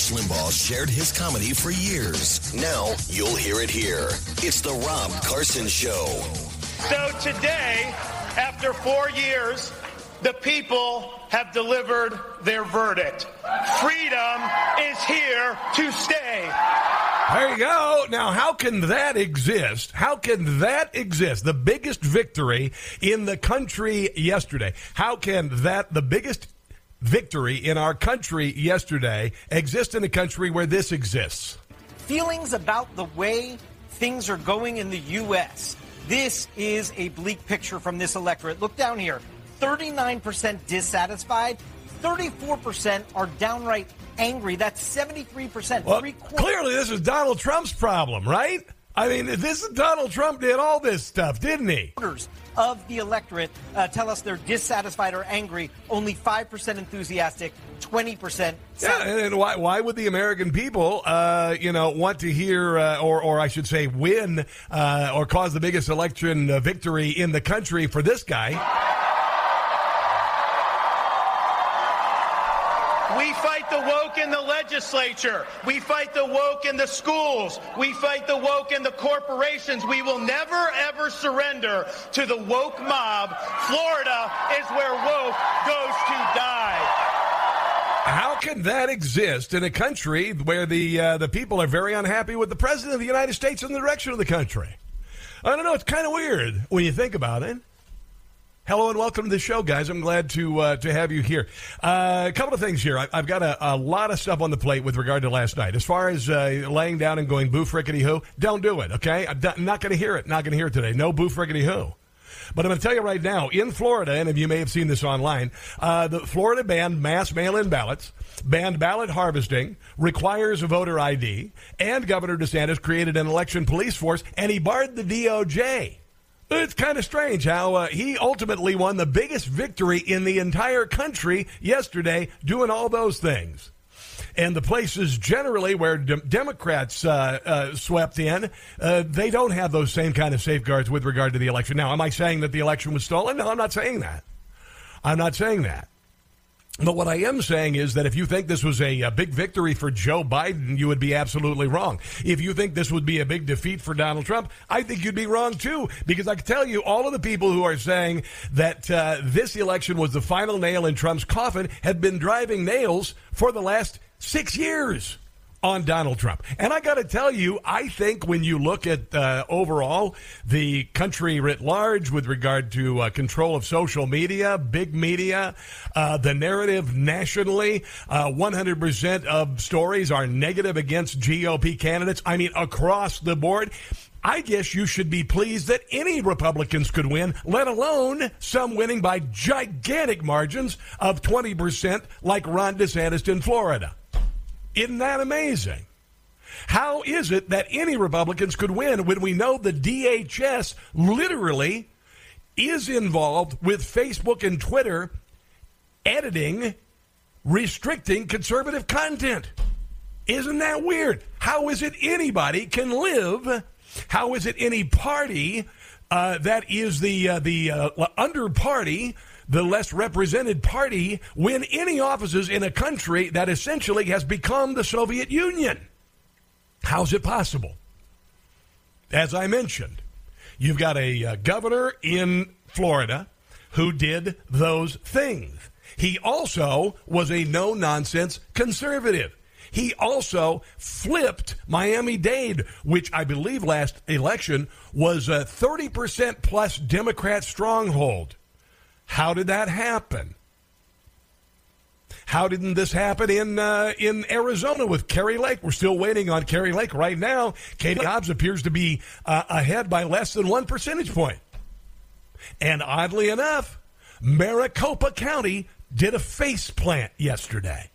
Rush Limbaugh shared his comedy for years. Now you'll hear it here. It's the Rob Carson Show. So today, after four years, the people have delivered their verdict. Freedom is here to stay. There you go. Now, how can that exist? How can that exist? The biggest victory in the country yesterday. How can that, the biggest victory in our country yesterday, exist in a country where this exists? Feelings about the way things are going in the U.S. This is a bleak picture from this electorate. Look down here 39% dissatisfied, 34% are downright angry. That's 73%. Well, clearly, this is Donald Trump's problem, right? I mean, this is Donald Trump did all this stuff, didn't he? Of the electorate uh, tell us they're dissatisfied or angry. Only five percent enthusiastic, twenty percent. Yeah, and why why would the American people, uh, you know, want to hear uh, or or I should say, win uh, or cause the biggest election uh, victory in the country for this guy? We fight the woke in the legislature. We fight the woke in the schools. We fight the woke in the corporations. We will never, ever surrender to the woke mob. Florida is where woke goes to die. How can that exist in a country where the uh, the people are very unhappy with the president of the United States and the direction of the country? I don't know. It's kind of weird when you think about it. Hello and welcome to the show, guys. I'm glad to uh, to have you here. Uh, a couple of things here. I, have got a, a, lot of stuff on the plate with regard to last night. As far as uh, laying down and going boo frickety who, don't do it. Okay, I'm not going to hear it. Not going to hear it today. No boo frickety who. But I'm going to tell you right now, in Florida, and if you may have seen this online, uh, the Florida banned mass mail-in ballots, banned ballot harvesting, requires a voter ID, and Governor DeSantis created an election police force, and he barred the DOJ. It's kind of strange how uh, he ultimately won the biggest victory in the entire country yesterday doing all those things. And the places generally where de- Democrats uh, uh, swept in, uh, they don't have those same kind of safeguards with regard to the election. Now, am I saying that the election was stolen? No, I'm not saying that. I'm not saying that. But what I am saying is that if you think this was a, a, big victory for Joe Biden, you would be absolutely wrong. If you think this would be a big defeat for Donald Trump, I think you'd be wrong too. Because I can tell you, all of the people who are saying that uh, this election was the final nail in Trump's coffin have been driving nails for the last six years on Donald Trump. And I got to tell you, I think when you look at uh, overall the country writ large with regard to uh, control of social media, big media, uh, the narrative nationally, 100% uh, of stories are negative against GOP candidates. I mean, across the board. I guess you should be pleased that any Republicans could win, let alone some winning by gigantic margins of 20% like Ron DeSantis in Florida. Isn't that amazing? How is it that any Republicans could win when we know the DHS literally is involved with Facebook and Twitter editing, restricting conservative content? Isn't that weird? How is it anybody can live? How is it any party uh, that is the uh, the uh, under party the less represented party win any offices in a country that essentially has become the Soviet Union. How's it possible? As I mentioned, you've got a uh, governor in Florida who did those things. He also was a no nonsense conservative. He also flipped Miami Dade, which I believe last election was a 30% plus Democrat stronghold. How did that happen? How didn't this happen in uh, in Arizona with Kari Lake? We're still waiting on Kari Lake right now. Katie Hobbs appears to be uh, ahead by less than one percentage point. And oddly enough, Maricopa County did a face plant yesterday.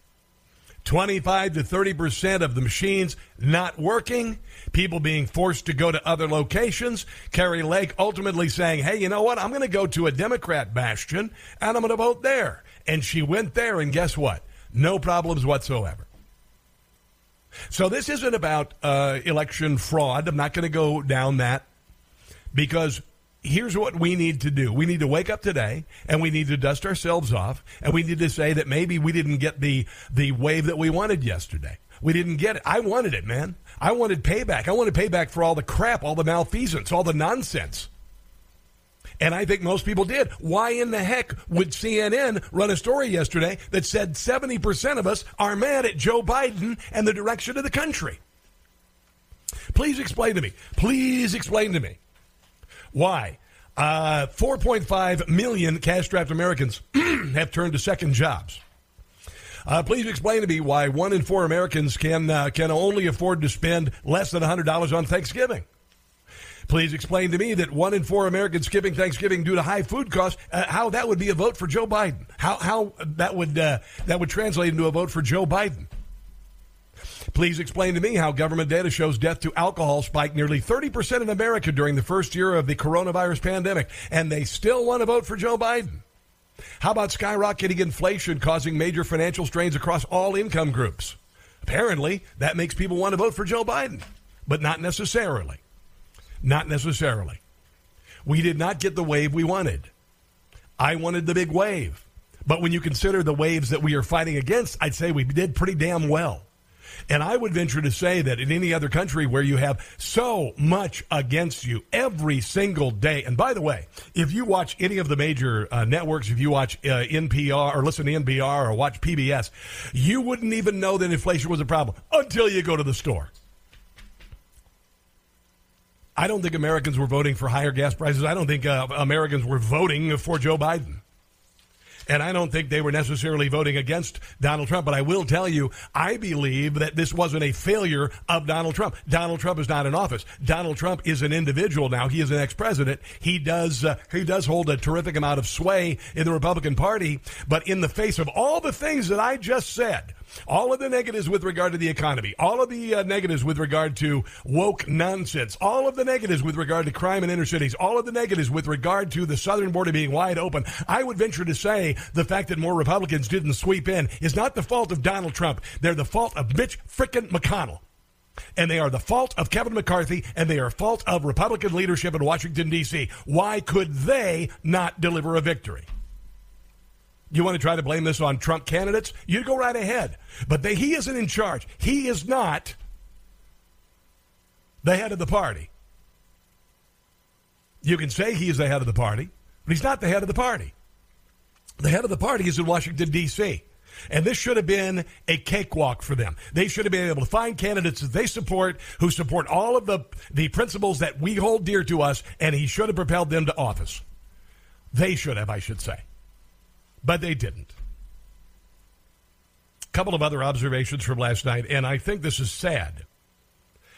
25 to 30 percent of the machines not working, people being forced to go to other locations. Kari Lake ultimately saying, hey, you know what? I'm going to go to a Democrat bastion and I'm going to vote there. And she went there, and guess what? No problems whatsoever. So this isn't about uh, election fraud. I'm not going to go down that because here's what we need to do. We need to wake up today and we need to dust ourselves off and we need to say that maybe we didn't get the, the wave that we wanted yesterday. We didn't get it. I wanted it, man. I wanted payback. I wanted payback for all the crap, all the malfeasance, all the nonsense. And I think most people did. Why in the heck would CNN run a story yesterday that said 70% of us are mad at Joe Biden and the direction of the country? Please explain to me. Please explain to me why uh, 4.5 million cash strapped Americans have turned to second jobs. Uh, please explain to me why one in four Americans can uh, can only afford to spend less than $100 on Thanksgiving. Please explain to me that one in four Americans skipping Thanksgiving due to high food costs, uh, how that would be a vote for Joe Biden. How, how that would uh, that would translate into a vote for Joe Biden. Please explain to me how government data shows death to alcohol spiked nearly 30% in America during the first year of the coronavirus pandemic, and they still want to vote for Joe Biden. How about skyrocketing inflation causing major financial strains across all income groups? Apparently, that makes people want to vote for Joe Biden, but not necessarily. Not necessarily. We did not get the wave we wanted. I wanted the big wave. But when you consider the waves that we are fighting against, I'd say we did pretty damn well. And I would venture to say that in any other country where you have so much against you every single day, and by the way, if you watch any of the major uh, networks, if you watch uh, NPR or listen to NPR or watch PBS, you wouldn't even know that inflation was a problem until you go to the store. I don't think Americans were voting for higher gas prices. I don't think uh, Americans were voting for Joe Biden. And I don't think they were necessarily voting against Donald Trump. But I will tell you, I believe that this wasn't a failure of Donald Trump. Donald Trump is not in office. Donald Trump is an individual now. He is an ex-president. He does uh, he does hold a terrific amount of sway in the Republican Party. But in the face of all the things that I just said, all of the negatives with regard to the economy, all of the uh, negatives with regard to woke nonsense, all of the negatives with regard to crime in inner cities, all of the negatives with regard to the southern border being wide open. I would venture to say the fact that more Republicans didn't sweep in is not the fault of Donald Trump. They're the fault of Mitch frickin' McConnell. And they are the fault of Kevin McCarthy, and they are fault of Republican leadership in Washington, D.C. Why could they not deliver a victory? You want to try to blame this on Trump candidates? You go right ahead. But they, he isn't in charge. He is not the head of the party. You can say he is the head of the party, but he's not the head of the party. The head of the party is in Washington, D.C. And this should have been a cakewalk for them. They should have been able to find candidates that they support, who support all of the, the principles that we hold dear to us, and he should have propelled them to office. They should have, I should say but they didn't. A couple of other observations from last night, and I think this is sad.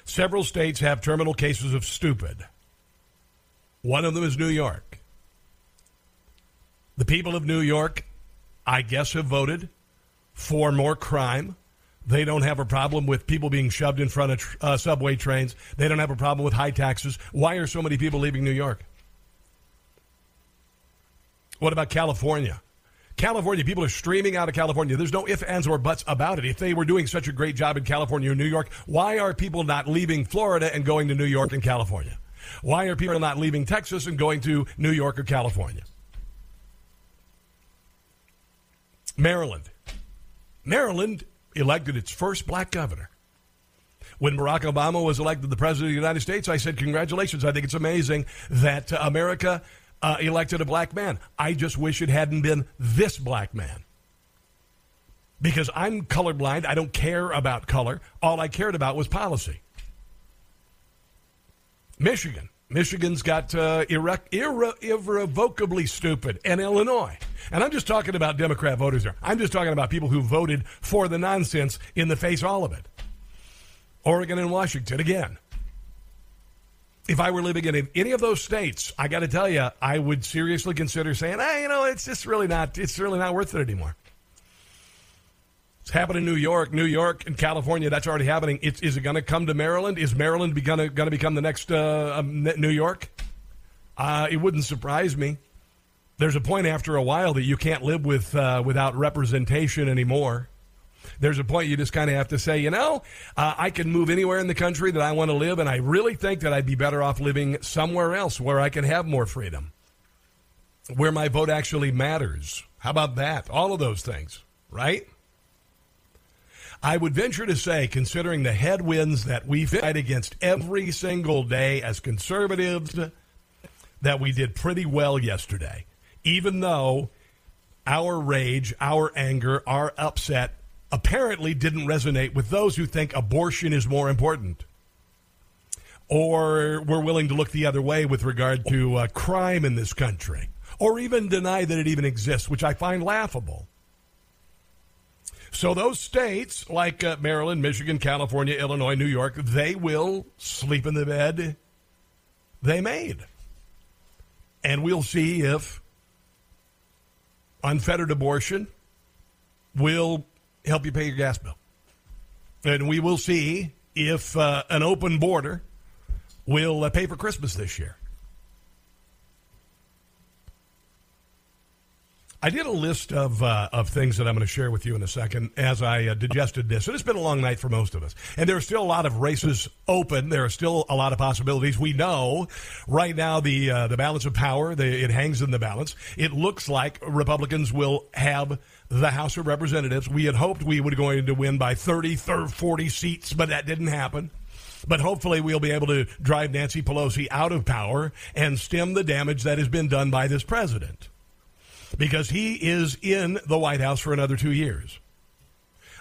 Several states have terminal cases of stupid. One of them is New York. The people of New York, I guess, have voted for more crime. They don't have a problem with people being shoved in front of uh, subway trains. They don't have a problem with high taxes. Why are so many people leaving New York? What about California? California, people are streaming out of California. There's no ifs, ands, or buts about it. If they were doing such a great job in California or New York, why are people not leaving Florida and going to New York and California? Why are people not leaving Texas and going to New York or California? Maryland. Maryland elected its first black governor. When Barack Obama was elected the president of the United States, I said, Congratulations. I think it's amazing that uh, America uh, elected a black man. I just wish it hadn't been this black man. Because I'm colorblind. I don't care about color. All I cared about was policy. Michigan. Michigan's got uh, irre- irre- irrevocably stupid, and Illinois. And I'm just talking about Democrat voters there. I'm just talking about people who voted for the nonsense in the face all of it. Oregon and Washington again if I were living in any of those states, I got to tell you, I would seriously consider saying, "Hey, you know, it's just really not. It's really not worth it anymore." It's happening in New York, New York, and California. That's already happening. It's, is it going to come to Maryland? Is Maryland going to become the next uh, um, New York? Uh, it wouldn't surprise me. There's a point after a while that you can't live with uh, without representation anymore there's a point you just kind of have to say, you know, uh, I can move anywhere in the country that I want to live, and I really think that I'd be better off living somewhere else where I can have more freedom, where my vote actually matters. How about that? All of those things, right? I would venture to say, considering the headwinds that we fight against every single day as conservatives, that we did pretty well yesterday, even though our rage, our anger, our upset apparently didn't resonate with those who think abortion is more important. Or we're willing to look the other way with regard to uh, crime in this country, or even deny that it even exists, which I find laughable. So those states like uh, Maryland, Michigan, California, Illinois, New York, they will sleep in the bed they made. And we'll see if unfettered abortion will help you pay your gas bill. And we will see if uh, an open border will uh, pay for Christmas this year. I did a list of uh, of things that I'm going to share with you in a second as I uh, digested this. And it's been a long night for most of us, and there are still a lot of races open. There are still a lot of possibilities. We know right now the uh, the balance of power the, it hangs in the balance. It looks like Republicans will have the House of Representatives. We had hoped we were going to win by 30, 30 40 seats, but that didn't happen. But hopefully, we'll be able to drive Nancy Pelosi out of power and stem the damage that has been done by this president because he is in the White House for another two years.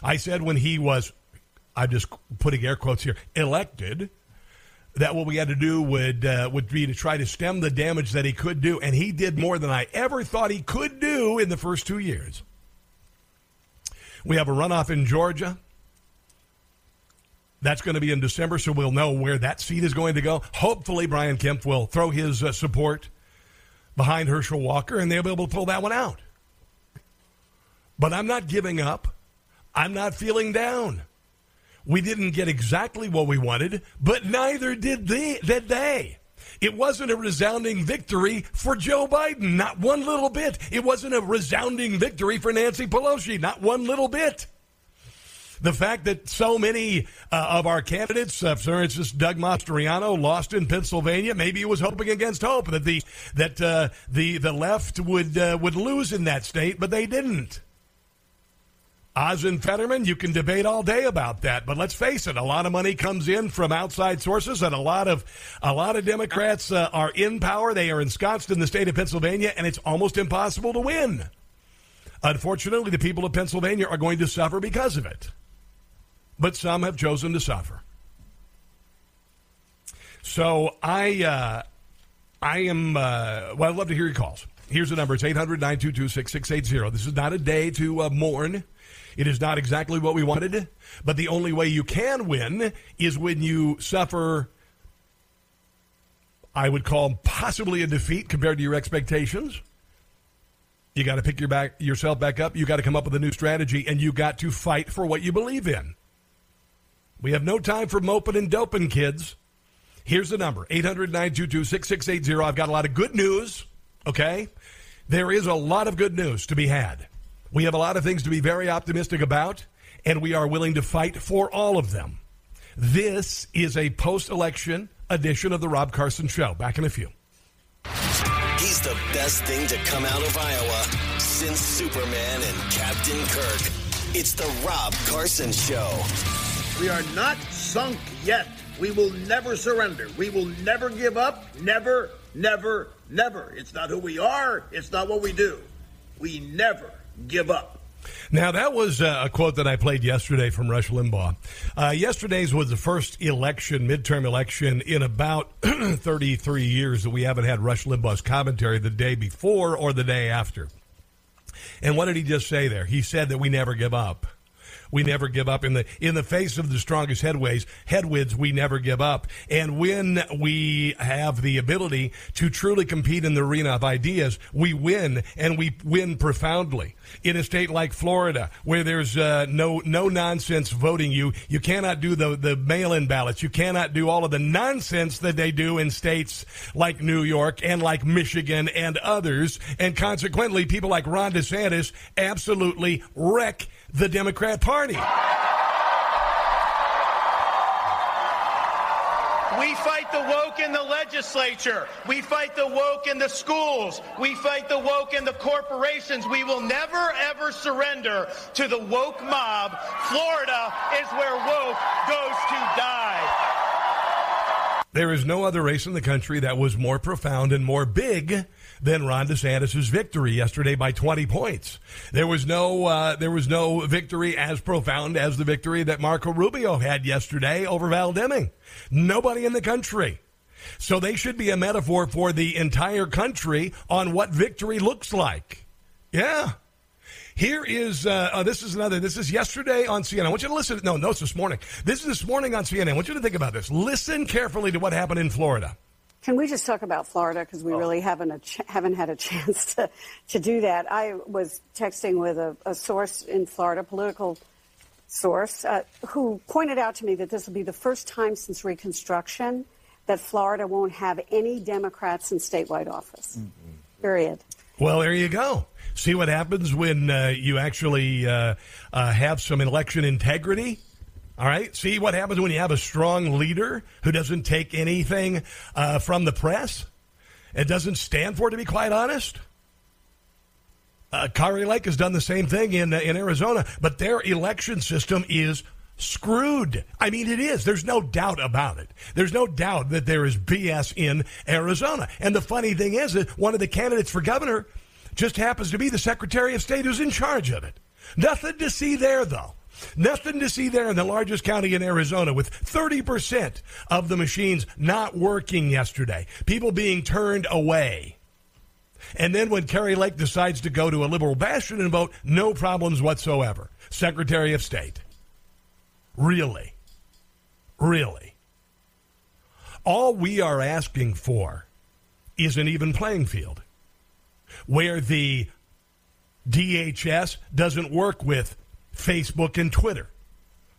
I said when he was, I'm just putting air quotes here, elected, that what we had to do would uh, would be to try to stem the damage that he could do, and he did more than I ever thought he could do in the first two years. We have a runoff in Georgia. That's going to be in December, so we'll know where that seat is going to go. Hopefully, Brian Kemp will throw his uh, support behind Herschel Walker, and they'll be able to pull that one out. But I'm not giving up. I'm not feeling down. We didn't get exactly what we wanted, but neither did they. Did they. It wasn't a resounding victory for Joe Biden, not one little bit. It wasn't a resounding victory for Nancy Pelosi, not one little bit. The fact that so many uh, of our candidates, uh, for instance, Doug Mastriano, lost in Pennsylvania, maybe he was hoping against hope that the that uh, the the left would uh, would lose in that state, but they didn't. Oz and Fetterman, you can debate all day about that, but let's face it, a lot of money comes in from outside sources, and a lot of a lot of Democrats uh, are in power. They are ensconced in the state of Pennsylvania, and it's almost impossible to win. Unfortunately, the people of Pennsylvania are going to suffer because of it but some have chosen to suffer. So I, uh, I am. Uh, well, I'd love to hear your calls. Here's the number: it's 800-922-6680. This is not a day to uh, mourn. It is not exactly what we wanted, but the only way you can win is when you suffer. I would call possibly a defeat compared to your expectations. You got to pick your back yourself back up. You got to come up with a new strategy, and you got to fight for what you believe in. We have no time for moping and doping, kids. Here's the number 800 922 6680. I've got a lot of good news, okay? There is a lot of good news to be had. We have a lot of things to be very optimistic about, and we are willing to fight for all of them. This is a post election edition of The Rob Carson Show. Back in a few. He's the best thing to come out of Iowa since Superman and Captain Kirk. It's The Rob Carson Show. We are not sunk yet. We will never surrender. We will never give up. Never, never, never. It's not who we are. It's not what we do. We never give up. Now, that was uh, a quote that I played yesterday from Rush Limbaugh. Uh, yesterday's was the first election, midterm election, in about 33 years that we haven't had Rush Limbaugh's commentary the day before or the day after. And what did he just say there? He said that we never give up. We never give up in the in the face of the strongest headways, headwinds. We never give up, and when we have the ability to truly compete in the arena of ideas, we win, and we win profoundly. In a state like Florida, where there's uh, no no nonsense voting, you you cannot do the the mail-in ballots. You cannot do all of the nonsense that they do in states like New York and like Michigan and others, and consequently, people like Ron DeSantis absolutely wreck the Democrat Party. We fight the woke in the legislature. We fight the woke in the schools. We fight the woke in the corporations. We will never, ever surrender to the woke mob. Florida is where woke goes to die. There is no other race in the country that was more profound and more big than Ron DeSantis' victory yesterday by 20 points. There was no uh, there was no victory as profound as the victory that Marco Rubio had yesterday over Val Deming. Nobody in the country. So they should be a metaphor for the entire country on what victory looks like. Yeah. Here is uh, uh, this is another. This is yesterday on CNN. I want you to listen. No, no, it's this morning. This is this morning on CNN. I want you to think about this. Listen carefully to what happened in Florida. Can we just talk about Florida because we oh. really haven't ch- haven't had a chance to to do that. I was texting with a, a source in Florida, political source, uh, who pointed out to me that this will be the first time since Reconstruction that Florida won't have any Democrats in statewide office. Mm-hmm. Period. Well, there you go. See what happens when uh, you actually uh, uh, have some election integrity. All right. See what happens when you have a strong leader who doesn't take anything uh, from the press. It doesn't stand for it, to be quite honest. Uh, Kari Lake has done the same thing in uh, in Arizona, but their election system is screwed. I mean, it is. There's no doubt about it. There's no doubt that there is BS in Arizona. And the funny thing is that one of the candidates for governor just happens to be the Secretary of State who's in charge of it. Nothing to see there, though. Nothing to see there in the largest county in Arizona with 30% of the machines not working yesterday. People being turned away. And then when Kari Lake decides to go to a liberal bastion and vote, no problems whatsoever. Secretary of State. Really? Really? All we are asking for is an even playing field where the DHS doesn't work with Facebook and Twitter.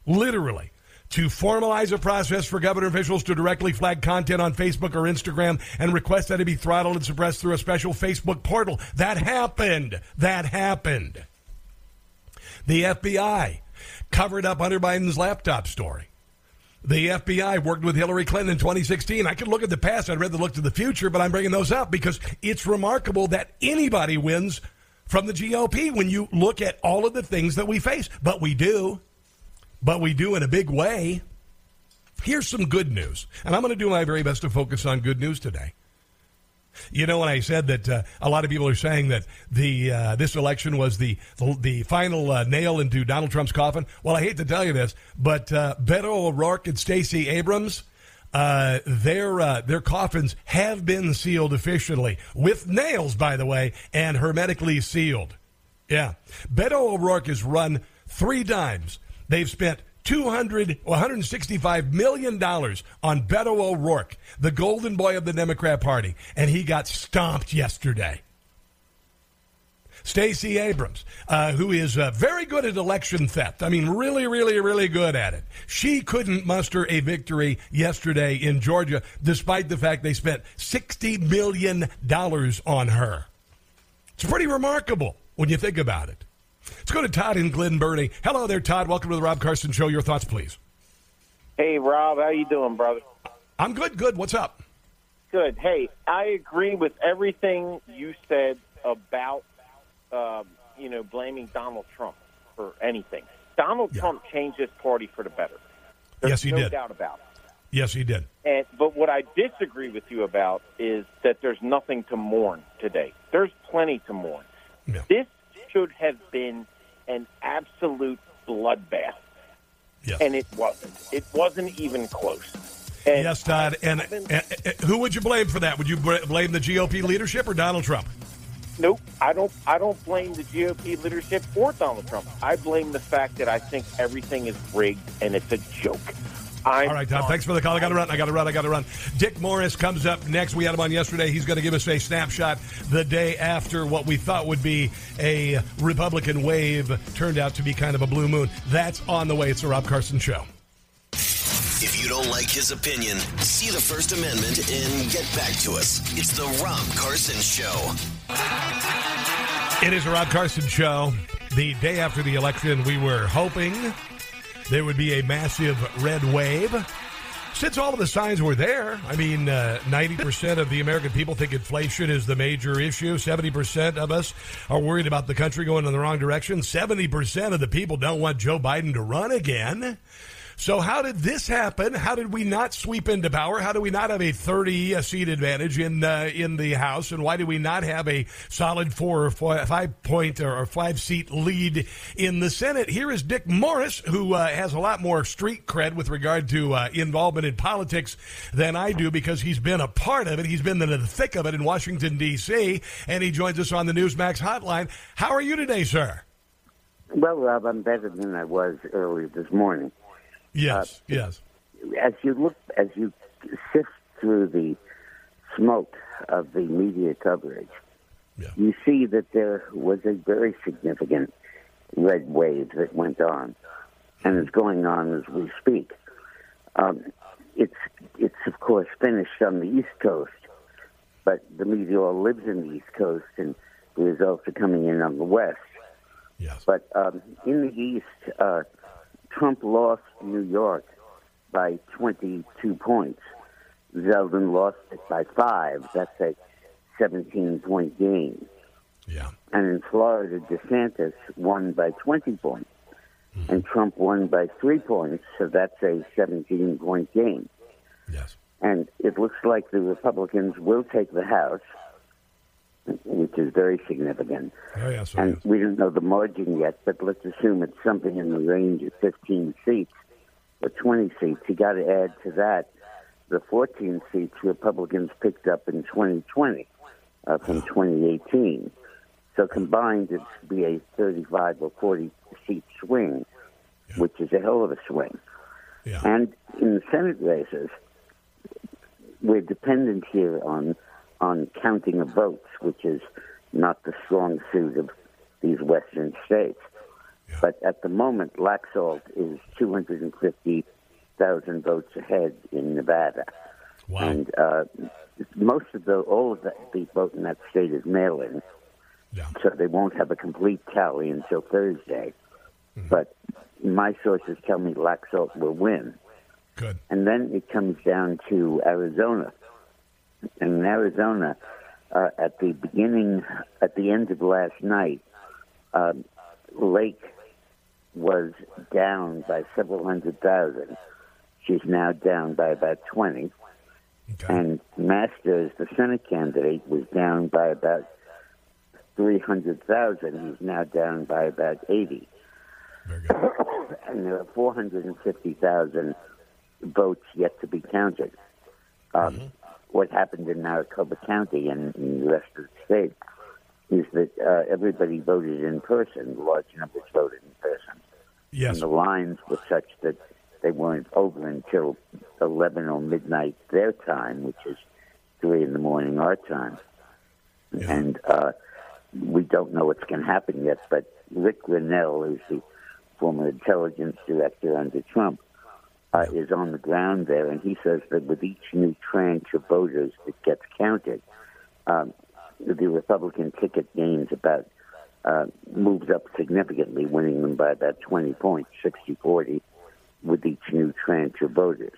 Literally. To formalize a process for government officials to directly flag content on Facebook or Instagram and request that it be throttled and suppressed through a special Facebook portal. That happened. That happened. The FBI covered up Hunter Biden's laptop story. The FBI worked with Hillary Clinton in 2016. I could look at the past. I'd rather look to the future, but I'm bringing those up because it's remarkable that anybody wins from the GOP when you look at all of the things that we face. But we do. But we do in a big way. Here's some good news. And I'm going to do my very best to focus on good news today. You know, when I said that uh, a lot of people are saying that the uh, this election was the the, the final uh, nail into Donald Trump's coffin. Well, I hate to tell you this, but uh, Beto O'Rourke and Stacey Abrams. Uh, their uh, their coffins have been sealed officially with nails, by the way, and hermetically sealed. Yeah, Beto O'Rourke has run three times. They've spent 200, 165 million dollars on Beto O'Rourke, the golden boy of the Democrat Party, and he got stomped yesterday. Stacey Abrams, uh, who is uh, very good at election theft. I mean, really, really, really good at it. She couldn't muster a victory yesterday in Georgia, despite the fact they spent $60 million on her. It's pretty remarkable when you think about it. Let's go to Todd in Glen Burnie. Hello there, Todd. Welcome to the Rob Carson Show. Your thoughts, please. Hey, Rob. How you doing, brother? I'm good. Good. What's up? Good. Hey, I agree with everything you said about, um, you know, blaming Donald Trump for anything. Donald yeah. Trump changed this party for the better. There's yes, he no did. doubt about it. Yes, he did. And but what I disagree with you about is that there's nothing to mourn today. There's plenty to mourn. Yeah. This should have been an absolute bloodbath. Yes. And it wasn't. It wasn't even close. And yes, Todd. And, and, and, who would you blame for that? Would you blame the GOP leadership or Donald Trump? Nope. I don't. I don't blame the GOP leadership or Donald Trump. I blame the fact that I think everything is rigged and it's a joke. I'm All right, Tom. Thanks for the call. I got to run. I got to run. I got to run. Dick Morris comes up next. We had him on yesterday. He's going to give us a snapshot the day after what we thought would be a Republican wave turned out to be kind of a blue moon. That's on the way. It's the Rob Carson Show. If you don't like his opinion, see the First Amendment and get back to us. It's the Rob Carson Show. It is a Rob Carson Show. The day after the election, we were hoping there would be a massive red wave. since all of the signs were there, I mean, uh, 90% of the American people think inflation is the major issue. 70% of us are worried about the country going in the wrong direction. 70% of the people don't want Joe Biden to run again. So how did this happen? How did we not sweep into power? How do we not have a 30 seat advantage in uh, in the House? And why do we not have a solid four or five point or five seat lead in the Senate? Here is Dick Morris, who uh, has a lot more street cred with regard to uh, involvement in politics than I do because he's been a part of it. He's been in the thick of it in Washington D.C. and he joins us on the Newsmax hotline. How are you today, sir? Well, Rob, I'm better than I was earlier this morning. Yes, uh, yes. As you look, as you sift through the smoke of the media coverage, yeah. you see that there was a very significant red wave that went on, and is going on as we speak. Um, it's it's of course finished on the East Coast, but the media all lives in the East Coast, and the results are coming in on the West. Yes. But um, in the East, uh, Trump lost New York by 22 points. Zeldin lost it by five. That's a 17 point game. Yeah. And in Florida, DeSantis won by 20 points. Mm-hmm. And Trump won by three points, so that's a 17 point game. Yes. And it looks like the Republicans will take the House which is very significant. Oh, yes, and yes. we don't know the margin yet, but let's assume it's something in the range of 15 seats or 20 seats. You got to add to that the 14 seats Republicans picked up in 2020 uh, from 2018. So combined, it'd be a 35 or 40 seat swing, yeah. which is a hell of a swing. Yeah. And in the Senate races, we're dependent here on on counting of votes, which is not the strong suit of these Western states. Yeah. But at the moment, Laxalt is 250,000 votes ahead in Nevada. Wow. And uh, most of the, all of the, the vote in that state is mail in. Yeah. So they won't have a complete tally until Thursday. Mm-hmm. But my sources tell me Laxalt will win. Good. And then it comes down to Arizona in Arizona uh, at the beginning, at the end of last night, uh, Lake was down by several hundred thousand. She's now down by about 20. Okay. And Masters, the Senate candidate, was down by about 300,000. He's now down by about 80. And there are 450,000 votes yet to be counted. Um, mm-hmm what happened in Maricopa County and in the rest of the state is that uh, everybody voted in person. Large numbers voted in person. Yes. And the lines were such that they weren't over until 11 or midnight their time, which is 3 in the morning our time. Yeah. And uh, we don't know what's going to happen yet, but Ric Grenell is the former intelligence director under Trump uh, is on the ground there, and he says that with each new tranche of voters that gets counted, um, the Republican ticket gains about uh, moves up significantly, winning them by about 20 points, 60-40, with each new tranche of voters.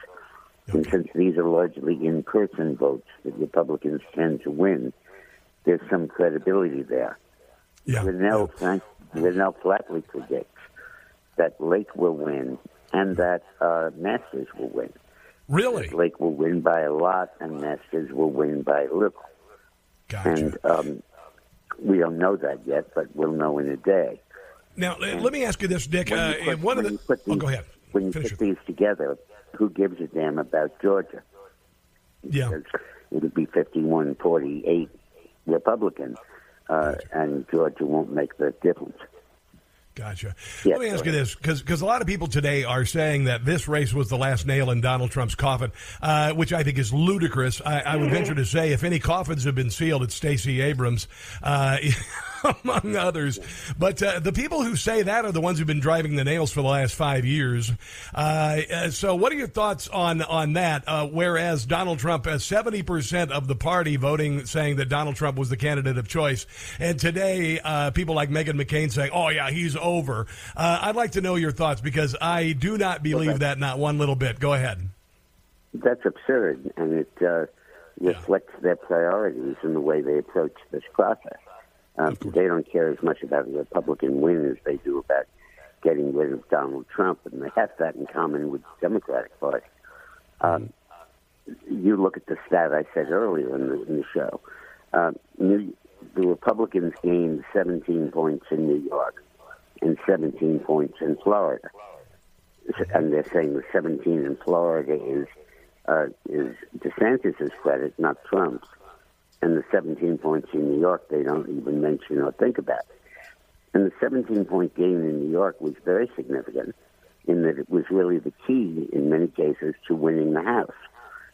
And since these are largely in-person votes that Republicans tend to win, there's some credibility there. Yeah. Grenell, yeah. Grenell flatly predicts that Lake will win and that uh, Masters will win. Really? Lake will win by a lot, and Masters will win by a little. Gotcha. And um, we don't know that yet, but we'll know in a day. Now, and let me ask you this, Dick. Uh, put, one of the. These, oh, go ahead. When you Finish put these together, who gives a damn about Georgia? Yeah. Because it would be 51 48 Republican, uh, gotcha. and Georgia won't make the difference. Gotcha. Let me ask you this, because a lot of people today are saying that this race was the last nail in Donald Trump's coffin, uh, which I think is ludicrous. I, I, would venture to say if any coffins have been sealed, it's Stacey Abrams. Uh, among others. But uh, the people who say that are the ones who've been driving the nails for the last five years. Uh, uh so, what are your thoughts on on that? Uh, whereas Donald Trump, has seventy percent of the party voting saying that Donald Trump was the candidate of choice, and today uh, people like Meghan McCain saying, "Oh yeah, he's over." Uh, I'd like to know your thoughts because I do not believe that not one little bit. Go ahead. That's absurd, and it uh, reflects their priorities in the way they approach this process. Um, they don't care as much about a Republican win as they do about getting rid of Donald Trump, and they have that in common with the Democratic Party. Um, you look at the stat I said earlier in the, in the show. Uh, New, the Republicans gained 17 points in New York and 17 points in Florida, and they're saying the 17 in Florida is uh, is DeSantis's credit, not Trump's. And the 17 points in New York, they don't even mention or think about. And the 17 point gain in New York was very significant in that it was really the key in many cases to winning the House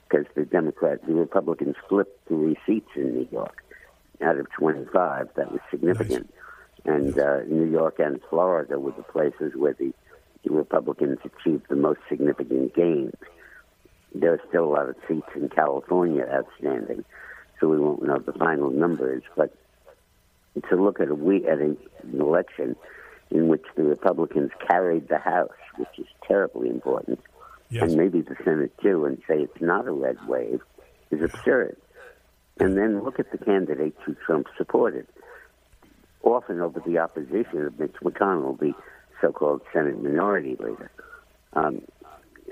because the Democrats, the Republicans flipped three seats in New York out of 25. That was significant. Nice. And uh, New York and Florida were the places where the, the Republicans achieved the most significant gains. There are still a lot of seats in California outstanding, so we won't know the final numbers. But to look at a we at an election in which the Republicans carried the House, which is terribly important, yes. and maybe the Senate too, and say it's not a red wave, is absurd. And then look at the candidates who Trump supported, often over the opposition of Mitch McConnell, the so-called Senate Minority Leader. Um,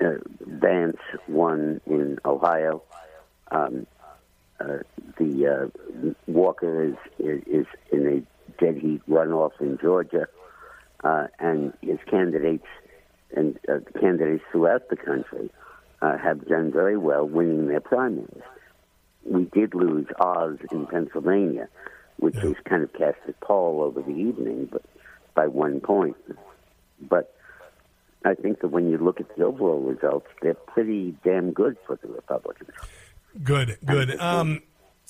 uh, Vance won in Ohio. Um, the uh, Walker is, is, is in a dead heat runoff in Georgia, uh, and his candidates and uh, candidates throughout the country uh, have done very well, winning their primaries. We did lose Oz in Pennsylvania, which yeah. was kind of cast a pall over the evening, but by one point. But I think that when you look at the overall results, they're pretty damn good for the Republicans. Good, good. Um,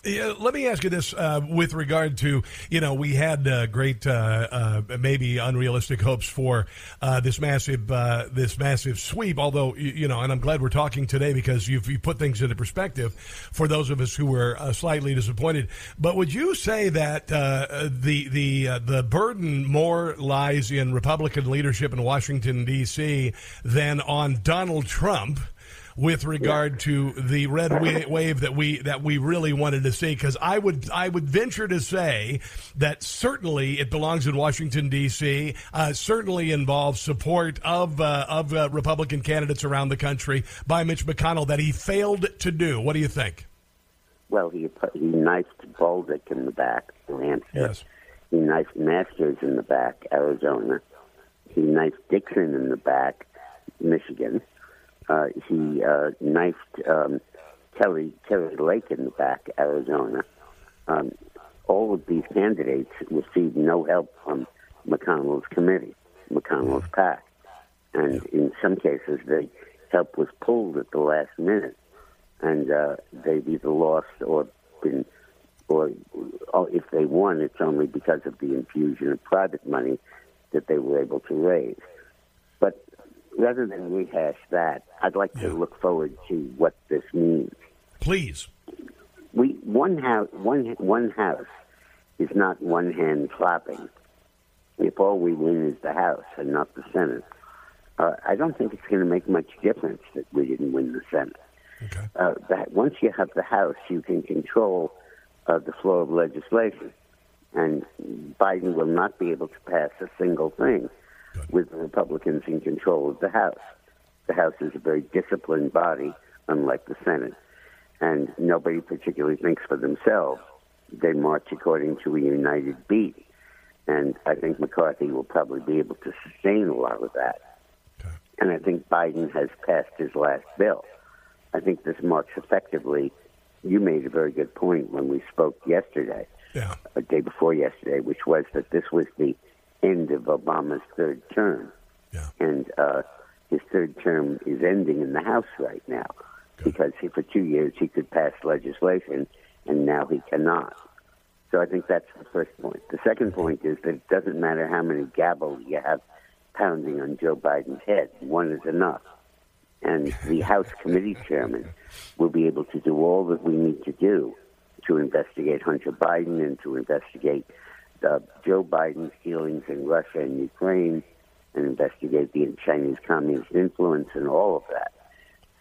yeah, let me ask you this uh, with regard to you know we had uh, great uh, uh maybe unrealistic hopes for uh, this massive uh, this massive sweep although you know and I'm glad we're talking today because you've you put things into perspective for those of us who were slightly disappointed but would you say that the the the burden more lies in Republican leadership in Washington D.C. than on Donald Trump? With regard to the red wave that we that we really wanted to see because I would I would venture to say that certainly it belongs in Washington D.C. Uh, certainly involves support of uh, of uh, Republican candidates around the country by Mitch McConnell that he failed to do. What do you think? Well, he he knifed Bolduc in the back, New Hampshire. Yes. He knifed Masters in the back, Arizona. He knifed Dixon in the back, Michigan. Uh, he uh, knifed um, Kelly Kari Lake in the back, Arizona. Um, all of these candidates received no help from McConnell's committee, McConnell's PAC, and in some cases, the help was pulled at the last minute, and uh, they've either lost or been, or, or if they won, it's only because of the infusion of private money that they were able to raise rather than rehash that, I'd like to look forward to what this means. Please. We one house one one house is not one hand clapping. If all we win is the House and not the Senate, uh, I don't think it's going to make much difference that we didn't win the Senate. Okay. Uh, that once you have the House, you can control uh, the flow of legislation, and Biden will not be able to pass a single thing with the Republicans in control of the House. The House is a very disciplined body, unlike the Senate, and nobody particularly thinks for themselves. They march according to a united beat, and I think McCarthy will probably be able to sustain a lot of that. Okay. And I think Biden has passed his last bill. I think this marks effectively. You made a very good point when we spoke yesterday, yeah. a day before yesterday, which was that this was the end of Obama's third term. Yeah. And uh, his third term is ending in the House right now Good. because he, for two years he could pass legislation, and now he cannot. So I think that's the first point. The second point is that it doesn't matter how many gavels you have pounding on Joe Biden's head, one is enough. And the House committee chairman will be able to do all that we need to do to investigate Hunter Biden and to investigate uh, Joe Biden's dealings in Russia and Ukraine and investigate the Chinese communist influence and all of that.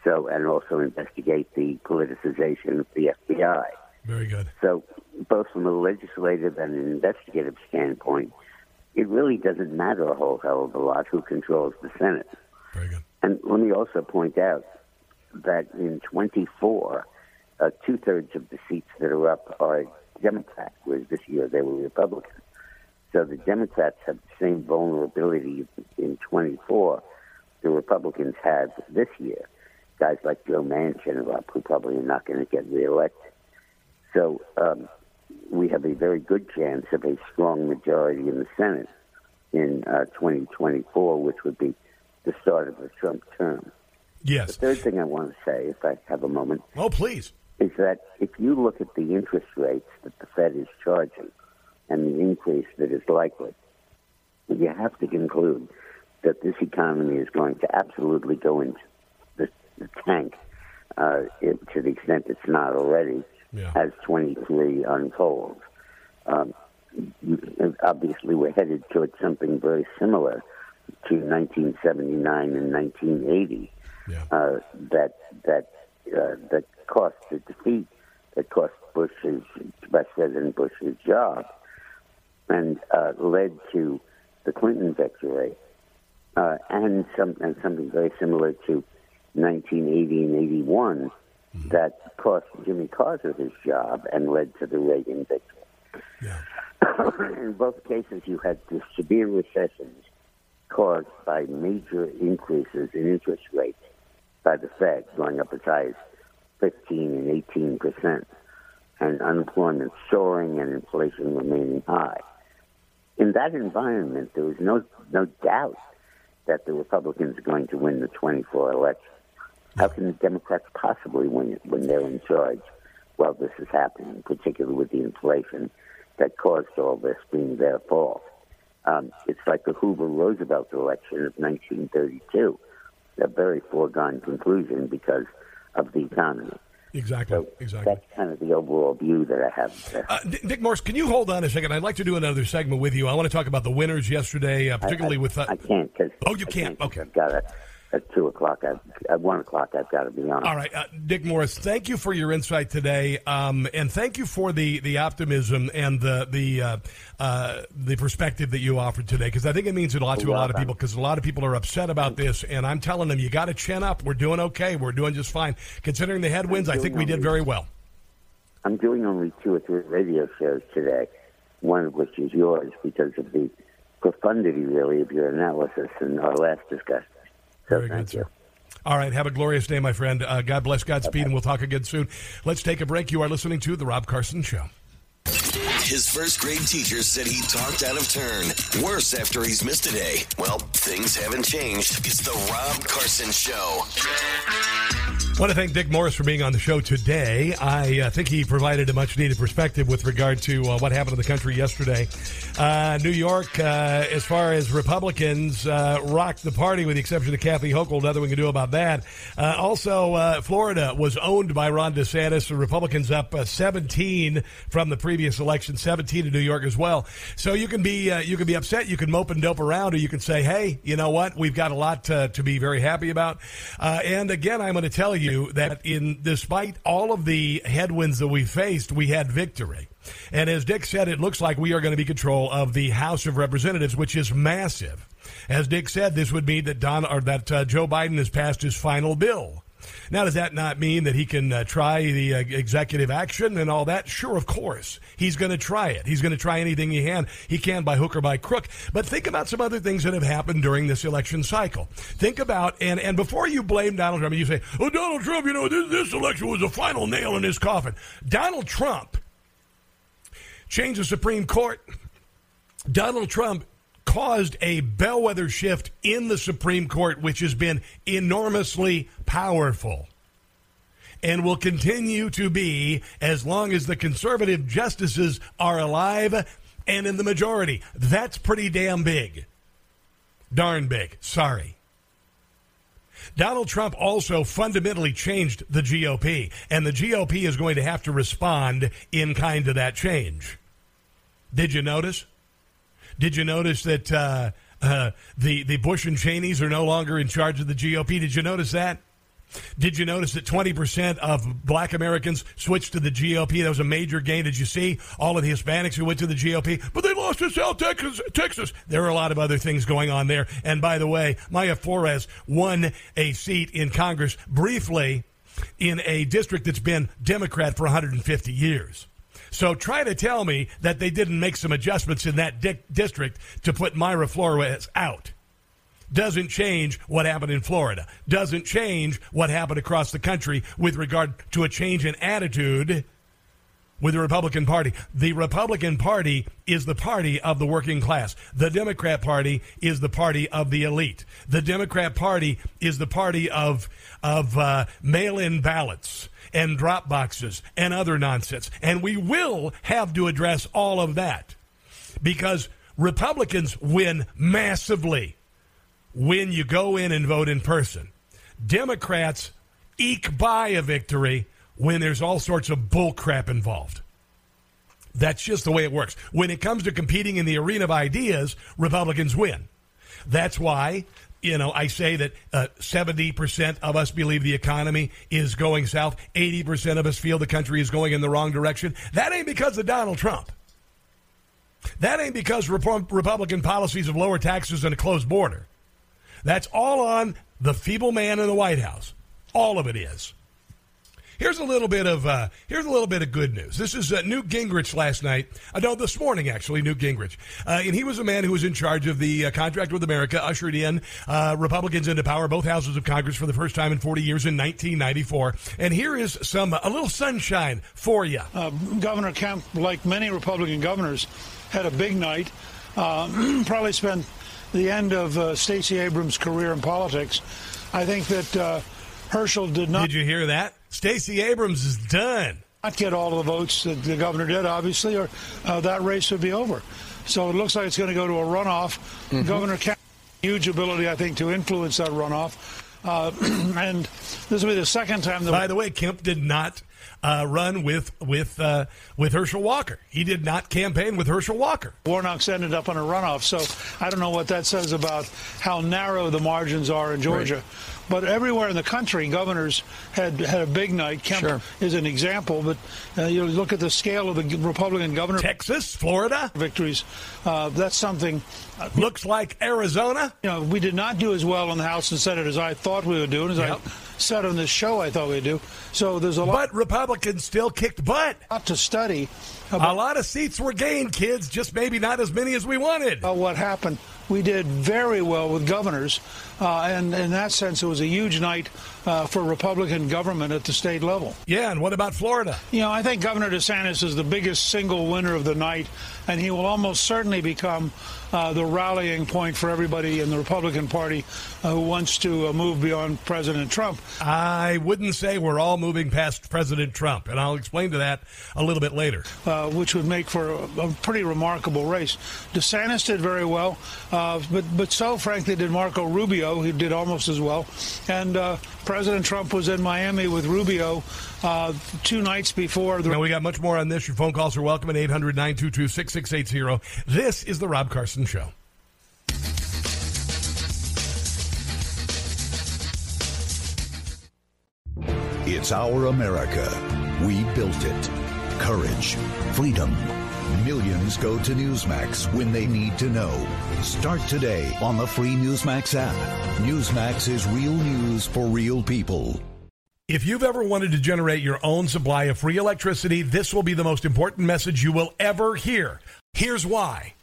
So, and also investigate the politicization of the FBI. Very good. So, both from a legislative and an investigative standpoint, it really doesn't matter a whole hell of a lot who controls the Senate. Very good. And let me also point out that in 24, uh, two thirds of the seats that are up are Democrat, whereas this year they were Republican. So the Democrats have the same vulnerability in 24 the Republicans have this year. Guys like Joe Manchin are who probably are not going to get reelected. So um, we have a very good chance of a strong majority in the Senate in uh, 2024, which would be the start of a Trump term. Yes. The third thing I want to say, if I have a moment, Oh, please. Is that if you look at the interest rates that the Fed is charging and the increase that is likely, you have to conclude that this economy is going to absolutely go into the, the tank uh, it, to the extent it's not already Yeah. as 23 unfolds. Um, obviously, we're headed towards something very similar to 1979 and 1980 Yeah. uh, that that uh, that cost the defeat, that cost Bush's President Bush's job, and uh, led to the Clinton victory, uh, and some and something very similar to 1980 and 81 that cost Jimmy Carter his job and led to the Reagan victory. Yeah. In both cases, you had the severe recessions caused by major increases in interest rates by the Fed, going up as high as 15 and 18 percent, and unemployment soaring and inflation remaining high. In that environment, there was no no doubt that the Republicans are going to win the 24 election. How can the Democrats possibly win it when they're in charge while this is happening, particularly with the inflation that caused all this being their fault? Um, it's like the Hoover Roosevelt election of 1932, a very foregone conclusion because of the economy. Exactly. So exactly. that's kind of the overall view that I have. Uh, Dick Morris, can you hold on a second? I'd like to do another segment with you. I want to talk about the winners yesterday, uh, particularly I, I, with. Uh, I can't because. Oh, you can't? Okay. I've got it at two o'clock. I've, at one o'clock, I've got to be on. All right, uh, Dick Morris. Thank you for your insight today, um, and thank you for the, the optimism and the the uh, uh, the perspective that you offered today. Because I think it means a lot to a lot of people. Because a lot of people are upset about this, and I'm telling them you got to chin up. We're doing okay. We're doing just fine. Considering the headwinds, I think we did very well. I'm doing only two or three radio shows today, one of which is yours because of the profundity, really, of your analysis and our last discussion. So Very thank good, you. sir. All right. Have a glorious day, my friend. Uh, God bless, Godspeed, and we'll talk again soon. Let's take a break. You are listening to The Rob Carson Show. His first grade teacher said he talked out of turn. Worse after he's missed a day. Well, things haven't changed. It's the Rob Carson Show. I want to thank Dick Morris for being on the show today. I uh, think he provided a much needed perspective with regard to uh, what happened in the country yesterday. Uh, New York, uh, as far as Republicans, uh, rocked the party with the exception of Kathy Hochul. Nothing we can do about that. Uh, also, Florida was owned by Ron DeSantis. The Republicans up uh, 17 from the previous election, 17 in New York as well. So you can be uh, you can be upset, you can mope and dope around, or you can say, hey, you know what? We've got a lot to, to be very happy about. Uh, and again, I'm going to tell you that in despite all of the headwinds that we faced, we had victory. And as Dick said, it looks like we are going to be control of the House of Representatives, which is massive. As Dick said, this would mean that Don or that uh, Joe Biden has passed his final bill. Now, does that not mean that he can uh, try the uh, executive action and all that? Sure, of course. He's going to try it. He's going to try anything he can. He can by hook or by crook. But think about some other things that have happened during this election cycle. Think about and and before you blame Donald Trump, you say, "Oh, Donald Trump, you know this, this election was the final nail in his coffin." Donald Trump changed the Supreme Court. Donald Trump caused a bellwether shift in the Supreme Court, which has been enormously powerful and will continue to be as long as the conservative justices are alive and in the majority. That's pretty damn big. Darn big. Sorry. Donald Trump also fundamentally changed the GOP, and the GOP is going to have to respond in kind to that change. Did you notice? Did you notice that uh, uh, the the Bush and Cheneys are no longer in charge of the GOP? Did you notice that? Did you notice that 20% of black Americans switched to the GOP? That was a major gain. Did you see all of the Hispanics who went to the GOP? But they lost to South Texas. Texas. There are a lot of other things going on there. And by the way, Mayra Flores won a seat in Congress briefly in a district that's been Democrat for 150 years. So try to tell me that they didn't make some adjustments in that di- district to put Mayra Flores out. Doesn't change what happened in Florida, doesn't change what happened across the country with regard to a change in attitude with the Republican Party. The Republican Party is the party of the working class. The Democrat Party is the party of the elite. The Democrat Party is the party of of uh, mail-in ballots and drop boxes and other nonsense. And we will have to address all of that because Republicans win massively when you go in and vote in person. Democrats eke by a victory when there's all sorts of bullcrap involved. That's just the way it works. When it comes to competing in the arena of ideas, Republicans win. That's why, you know, I say that uh, 70% of us believe the economy is going south, 80% of us feel the country is going in the wrong direction. That ain't because of Donald Trump. That ain't because Republican policies of lower taxes and a closed border. That's all on the feeble man in the White House. All of it is. Here's a little bit of uh, here's a little bit of good news. This is uh, Newt Gingrich last night. Uh, no, this morning actually, Newt Gingrich, uh, and he was a man who was in charge of the uh, contract with America, ushered in uh, Republicans into power, both houses of Congress for the first time in 40 years in 1994. And here is some a little sunshine for you. Governor Kemp, like many Republican governors, had a big night. probably spent the end of uh, Stacey Abrams' career in politics. I think that uh, Herschel did not. Did you hear that? Stacey Abrams is done. Not get all the votes that the governor did, obviously, or uh, that race would be over. So it looks like it's going to go to a runoff. Mm-hmm. Governor Kemp huge ability, I think, to influence that runoff. Uh, and this will be the second time. That By the way, Kemp did not uh, run with with uh, with Herschel Walker. He did not campaign with Herschel Walker. Warnock's ended up on a runoff, so I don't know what that says about how narrow the margins are in Georgia. Right. But everywhere in the country, governors had had a big night. Kemp sure. is an example, but uh, you look at the scale of the Republican governor. Texas, Florida victories. Uh, that's something. Uh, Looks like Arizona. You know, we did not do as well in the House and Senate as I thought we would do, and as yep. I said on this show, I thought we'd do. So there's a lot. But Republicans still kicked butt. Lot to study. a lot of seats were gained, kids. Just maybe not as many as we wanted. what happened? We did very well with governors, uh, and in that sense, it was a huge night uh, for Republican government at the state level. Yeah, and what about Florida? You know, I think Governor DeSantis is the biggest single winner of the night, and he will almost certainly become uh, the rallying point for everybody in the Republican Party who wants to uh, move beyond President Trump. I wouldn't say we're all moving past President Trump, and I'll explain to that a little bit later. Uh, which would make for a, a, pretty remarkable race. DeSantis did very well, uh, but but so frankly did Marco Rubio, who did almost as well, and uh, President Trump was in Miami with Rubio uh, two nights before. The- now, we got much more on this. Your phone calls are welcome at 800 922 6680. This is The Rob Carson Show. It's our America. We built it. Courage, freedom. Millions go to Newsmax when they need to know. Start today on the free Newsmax app. Newsmax is real news for real people. If you've ever wanted to generate your own supply of free electricity, this will be the most important message you will ever hear. Here's why.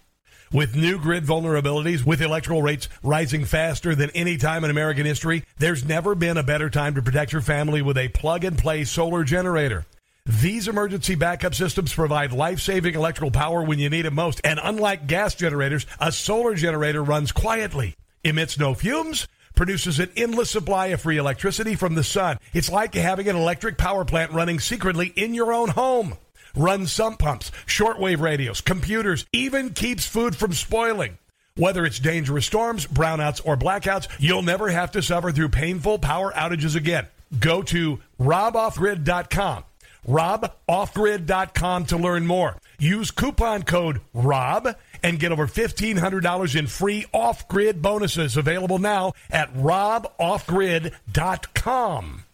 With new grid vulnerabilities, with electrical rates rising faster than any time in American history, there's never been a better time to protect your family with a plug and play solar generator. These emergency backup systems provide life saving electrical power when you need it most. And unlike gas generators, a solar generator runs quietly, emits no fumes, produces an endless supply of free electricity from the sun. It's like having an electric power plant running secretly in your own home. Runs sump pumps, shortwave radios, computers, even keeps food from spoiling. Whether it's dangerous storms, brownouts, or blackouts, you'll never have to suffer through painful power outages again. Go to roboffgrid.com. RobOffGrid.com to learn more. Use coupon code ROB and get over $1,500 in free off grid bonuses available now at roboffgrid.com.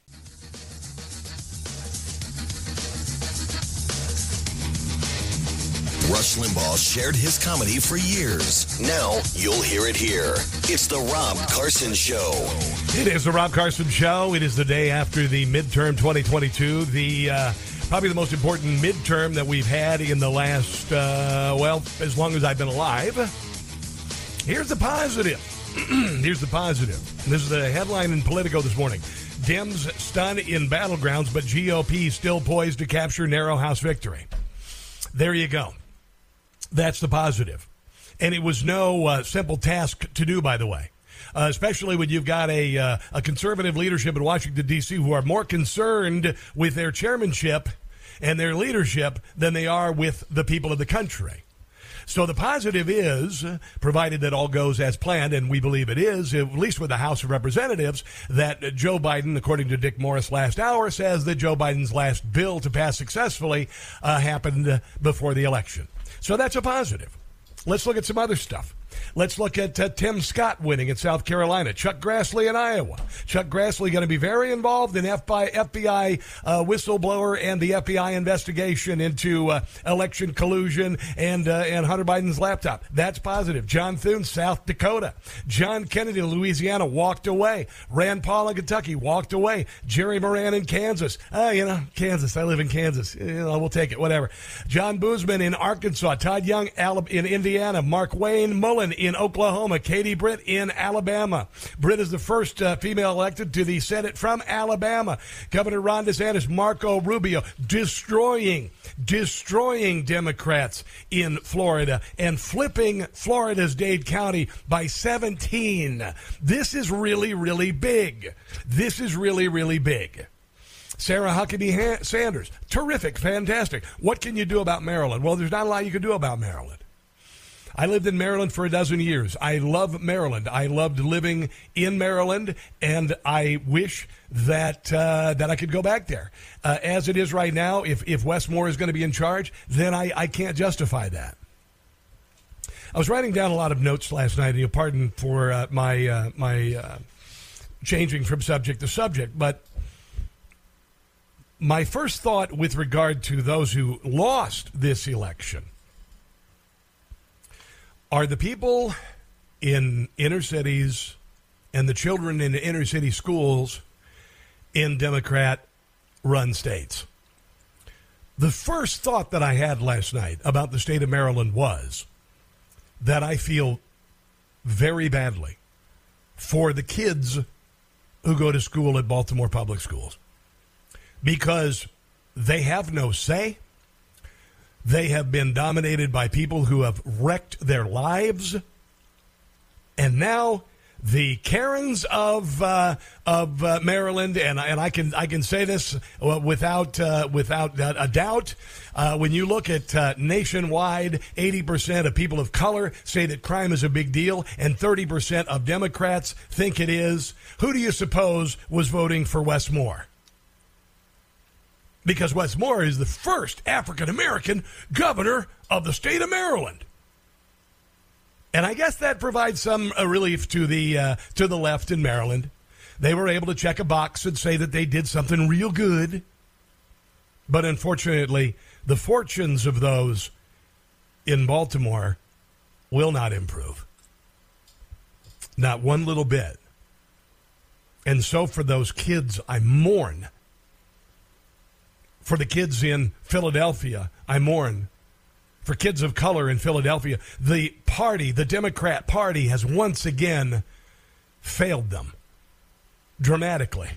Rush Limbaugh shared his comedy for years. Now you'll hear it here. It's the Rob Carson Show. It is the Rob Carson Show. It is the day after the midterm 2022, the uh, probably the most important midterm that we've had in the last, uh, well, as long as I've been alive. Here's the positive. Here's the positive. This is the headline in Politico this morning. Dems stun in battlegrounds, but GOP still poised to capture narrow House victory. There you go. That's the positive. And it was no uh, simple task to do, by the way. Uh, especially when you've got a, uh, a conservative leadership in Washington, D.C., who are more concerned with their chairmanship and their leadership than they are with the people of the country. So the positive is, provided that all goes as planned, and we believe it is, at least with the House of Representatives, that Joe Biden, according to Dick Morris last hour, says that Joe Biden's last bill to pass successfully uh, happened before the election. So that's a positive. Let's look at some other stuff. Let's look at uh, Tim Scott winning in South Carolina. Chuck Grassley in Iowa. Chuck Grassley going to be very involved in FBI, FBI uh, whistleblower and the FBI investigation into uh, election collusion and uh, and Hunter Biden's laptop. That's positive. John Thune, South Dakota. John Kennedy, Louisiana, walked away. Rand Paul in Kentucky walked away. Jerry Moran in Kansas. Uh, you know, Kansas. I live in Kansas. You know, we'll take it. Whatever. John Boozman in Arkansas. Todd Young in Indiana. Markwayne Mullin in Oklahoma, Katie Britt in Alabama. Britt is the first uh, female elected to the Senate from Alabama. Governor Ron DeSantis, Marco Rubio, destroying, destroying Democrats in Florida and flipping Florida's Dade County by 17. This is really, really big. This is really, really big. Sarah Huckabee Sanders, terrific, fantastic. What can you do about Maryland? Well, there's not a lot you can do about Maryland. I lived in Maryland for a dozen years. I love Maryland. I loved living in Maryland, and I wish that uh, that I could go back there. Uh, as it is right now, if if Wes Moore is going to be in charge, then I, I can't justify that. I was writing down a lot of notes last night, and you'll pardon for uh, my uh, my uh, changing from subject to subject, but my first thought with regard to those who lost this election are the people in inner cities and the children in inner city schools in Democrat run states. The first thought that I had last night about the state of Maryland was that I feel very badly for the kids who go to school at Baltimore Public Schools because they have no say they have been dominated by people who have wrecked their lives. And now the Karens of uh, of uh, Maryland, and and I can I can say this uh, without uh, without a doubt. Uh, when you look at uh, nationwide, eighty percent of people of color say that crime is a big deal, and thirty percent of Democrats think it is. Who do you suppose was voting for Wes Moore? Because Wes Moore is the first African American governor of the state of Maryland. And I guess that provides some uh, relief to the uh, to the left in Maryland. They were able to check a box and say that they did something real good. But unfortunately, the fortunes of those in Baltimore will not improve. Not one little bit. And so for those kids, I mourn for the kids in Philadelphia, I mourn. For kids of color in Philadelphia, the party, the Democrat Party, has once again failed them dramatically.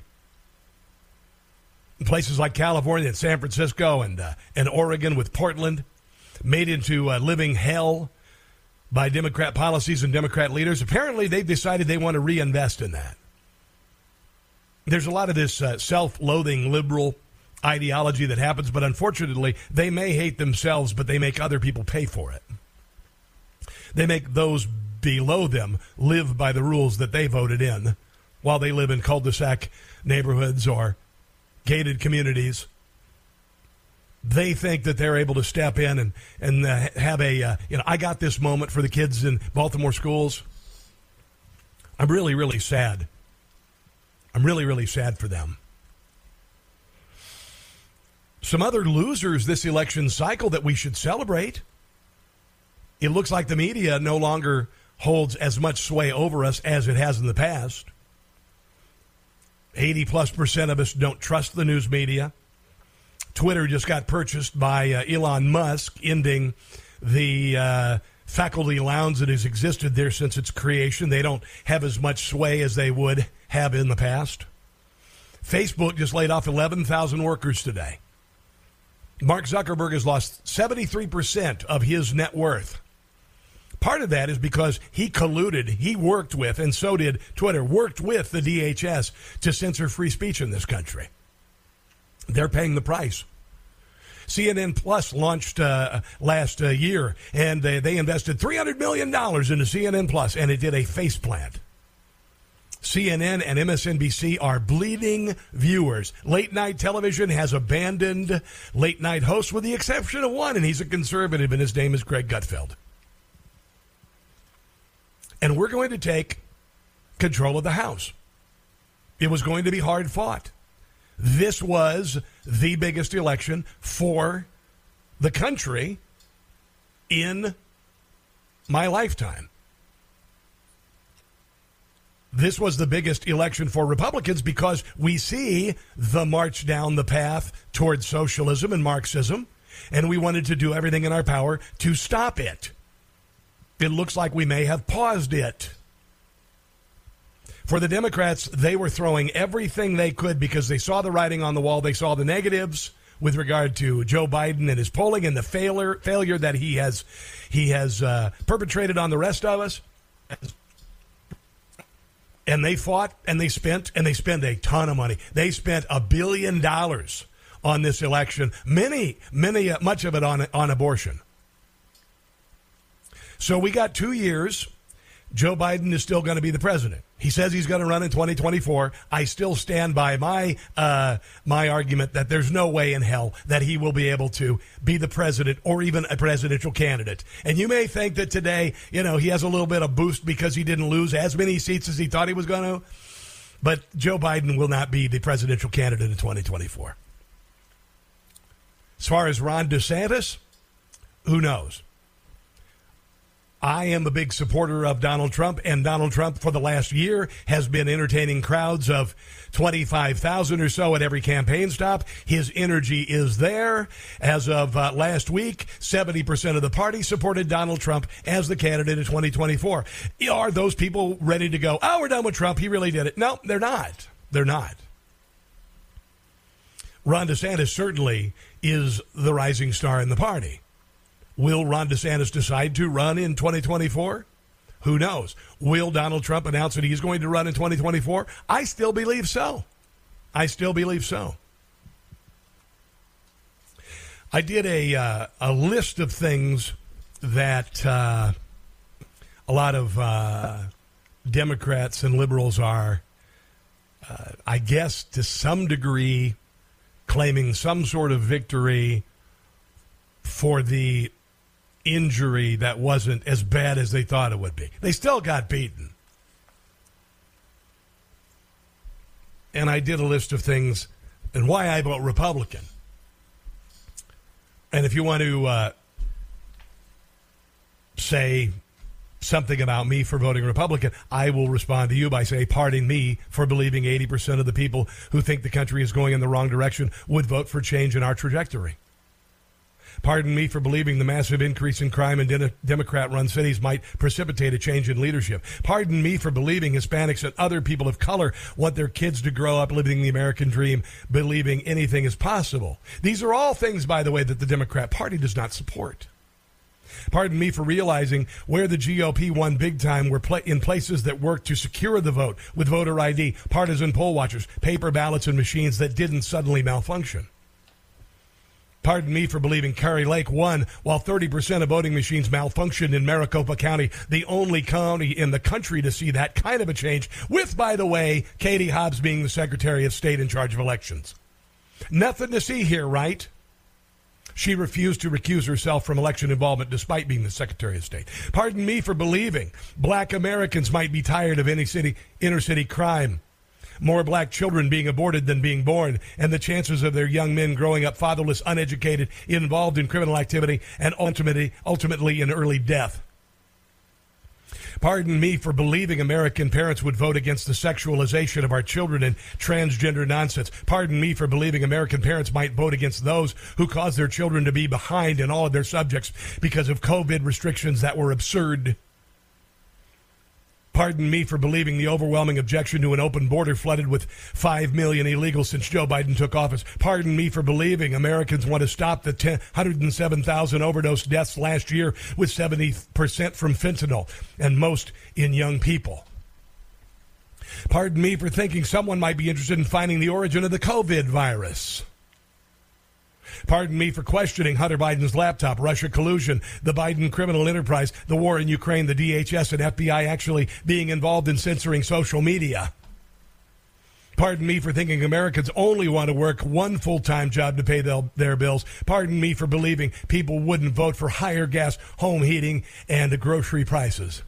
In places like California and San Francisco and, uh, and Oregon with Portland, made into a living hell by Democrat policies and Democrat leaders. Apparently, they've decided they want to reinvest in that. There's a lot of this uh, self loathing liberal ideology that happens, but unfortunately, they may hate themselves, but they make other people pay for it. They make those below them live by the rules that they voted in while they live in cul de sac neighborhoods or gated communities they think that they're able to step in and and uh, have a uh, you know I got this moment for the kids in Baltimore schools. I'm really really sad. I'm really really sad for them. Some other losers this election cycle that we should celebrate. It looks like the media no longer holds as much sway over us as it has in the past. 80 plus percent of us don't trust the news media. Twitter just got purchased by uh, Elon Musk, ending the uh, faculty lounge that has existed there since its creation. They don't have as much sway as they would have in the past. Facebook just laid off 11,000 workers today. Mark Zuckerberg has lost 73% of his net worth. Part of that is because he colluded, he worked with, and so did Twitter, worked with the DHS to censor free speech in this country. They're paying the price. CNN Plus launched uh, last uh, year, and they, they invested $300 million into CNN Plus, and it did a face plant. CNN and MSNBC are bleeding viewers. Late night television has abandoned late night hosts with the exception of one, and he's a conservative, and his name is Greg Gutfeld. And we're going to take control of the House. It was going to be hard fought. This was the biggest election for the country in my lifetime. This was the biggest election for Republicans because we see the march down the path towards socialism and Marxism, and we wanted to do everything in our power to stop it. It looks like we may have paused it. For the Democrats, they were throwing everything they could because they saw the writing on the wall. They saw the negatives with regard to Joe Biden and his polling and the failure failure that he has he has uh, perpetrated on the rest of us. And they fought and they spent and they spent a ton of money. They spent a billion dollars on this election. Many, many, uh, much of it on on abortion. So we got two years. Joe Biden is still going to be the president. He says he's going to run in 2024. I still stand by my uh, my argument that there's no way in hell that he will be able to be the president or even a presidential candidate. And you may think that today, you know, he has a little bit of boost because he didn't lose as many seats as he thought he was going to. But Joe Biden will not be the presidential candidate in 2024. As far as Ron DeSantis, who knows? I am a big supporter of Donald Trump, and Donald Trump for the last year has been entertaining crowds of 25,000 or so at every campaign stop. His energy is there. As of uh, last week, 70% of the party supported Donald Trump as the candidate in 2024. Are those people ready to go, oh, we're done with Trump? He really did it. No, they're not. They're not. Ron DeSantis certainly is the rising star in the party. Will Ron DeSantis decide to run in 2024? Who knows? Will Donald Trump announce that he's going to run in 2024? I still believe so. I still believe so. I did a uh, a list of things that uh, a lot of uh, Democrats and liberals are, uh, I guess, to some degree, claiming some sort of victory for the injury that wasn't as bad as they thought it would be. They still got beaten. And I did a list of things and why I vote Republican. And if you want to uh, say something about me for voting Republican, I will respond to you by saying, pardon me for believing 80% of the people who think the country is going in the wrong direction would vote for change in our trajectory. Pardon me for believing the massive increase in crime in de- Democrat run cities might precipitate a change in leadership. Pardon me for believing Hispanics and other people of color want their kids to grow up living the American dream, believing anything is possible. These are all things, by the way, that the Democrat Party does not support. Pardon me for realizing where the GOP won big time were in places that worked to secure the vote with voter ID, partisan poll watchers, paper ballots, and machines that didn't suddenly malfunction. Pardon me for believing Kari Lake won while 30% of voting machines malfunctioned in Maricopa County, the only county in the country to see that kind of a change, with, by the way, Katie Hobbs being the Secretary of State in charge of elections. Nothing to see here, right? She refused to recuse herself from election involvement despite being the Secretary of State. Pardon me for believing black Americans might be tired of any city, inner city crime. More black children being aborted than being born, and the chances of their young men growing up fatherless, uneducated, involved in criminal activity, and ultimately, ultimately in early death. Pardon me for believing American parents would vote against the sexualization of our children and transgender nonsense. Pardon me for believing American parents might vote against those who cause their children to be behind in all of their subjects because of COVID restrictions that were absurd. Pardon me for believing the overwhelming objection to an open border flooded with 5 million illegals since Joe Biden took office. Pardon me for believing Americans want to stop the 10, 107,000 overdose deaths last year with 70% from fentanyl and most in young people. Pardon me for thinking someone might be interested in finding the origin of the COVID virus. Pardon me for questioning Hunter Biden's laptop, Russia collusion, the Biden criminal enterprise, the war in Ukraine, the DHS and FBI actually being involved in censoring social media. Pardon me for thinking Americans only want to work one full time job to pay their bills. Pardon me for believing people wouldn't vote for higher gas, home heating, and grocery prices.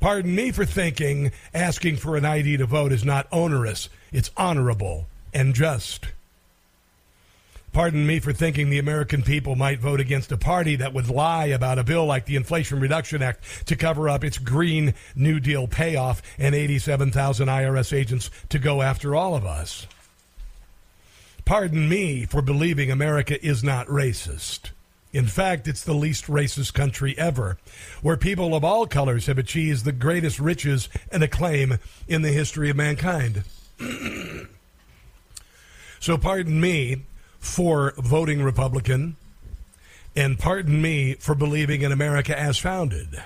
Pardon me for thinking asking for an ID to vote is not onerous, it's honorable and just. Pardon me for thinking the American people might vote against a party that would lie about a bill like the Inflation Reduction Act to cover up its Green New Deal payoff and 87,000 IRS agents to go after all of us. Pardon me for believing America is not racist. In fact, it's the least racist country ever, where people of all colors have achieved the greatest riches and acclaim in the history of mankind. so, pardon me for voting Republican, and pardon me for believing in America as founded.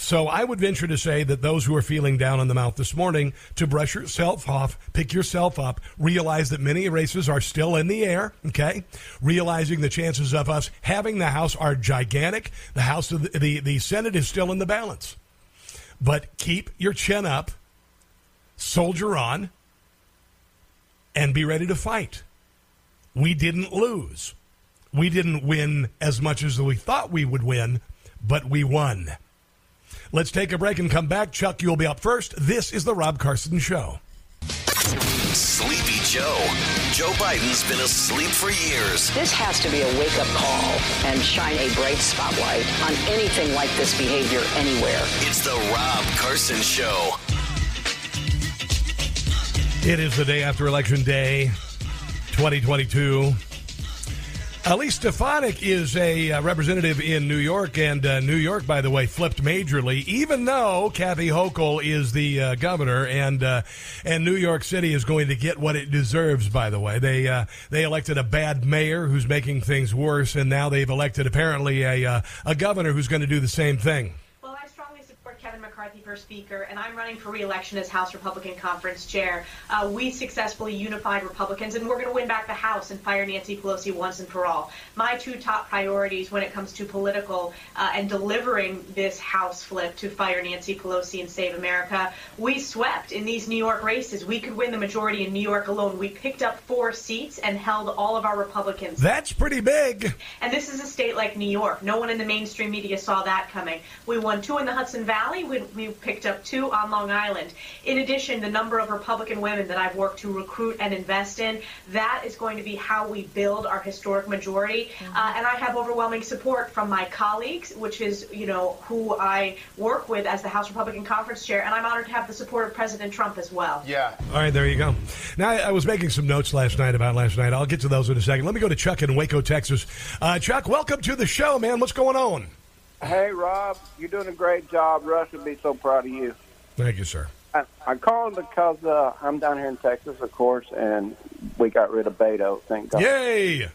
So I would venture to say that those who are feeling down in the mouth this morning to brush yourself off, pick yourself up, realize that many races are still in the air, okay? Realizing the chances of us having the House are gigantic. The House the, the, the Senate is still in the balance. But keep your chin up, soldier on, and be ready to fight we didn't lose. We didn't win as much as we thought we would win, but we won. Let's take a break and come back. Chuck, you'll be up first. This is The Rob Carson Show. Sleepy Joe. Joe Biden's been asleep for years. This has to be a wake up call and shine a bright spotlight on anything like this behavior anywhere. It's The Rob Carson Show. It is the day after Election Day. 2022. Elise Stefanik is a uh, representative in New York, and uh, New York, by the way, flipped majorly. Even though Kathy Hochul is the uh, governor, and uh, and New York City is going to get what it deserves. By the way, they uh, they elected a bad mayor who's making things worse, and now they've elected apparently a uh, a governor who's going to do the same thing. For Speaker, and I'm running for reelection as House Republican Conference Chair. Uh, we successfully unified Republicans, and we're going to win back the House and fire Nancy Pelosi once and for all. My two top priorities when it comes to political uh, and delivering this House flip to fire Nancy Pelosi and save America, we swept in these New York races. We could win the majority in New York alone. We picked up four seats and held all of our Republicans. That's pretty big. And this is a state like New York. No one in the mainstream media saw that coming. We won two in the Hudson Valley. We we picked up two on Long Island. In addition, the number of Republican women that I've worked to recruit and invest in, that is going to be how we build our historic majority. Mm-hmm. Uh, and I have overwhelming support from my colleagues, which is, you know, who I work with as the House Republican Conference Chair, and I'm honored to have the support of President Trump as well. Yeah. All right, there you go. Now, I was making some notes last night about last night. I'll get to those in a second. Let me go to Chuck in Waco, Texas. Uh, Chuck, welcome to the show, man. What's going on? Hey, Rob, you're doing a great job. Russ would be so proud of you. Thank you, sir. I, I called because uh, I'm down here in Texas, of course, and we got rid of Beto. Thank God. Yay!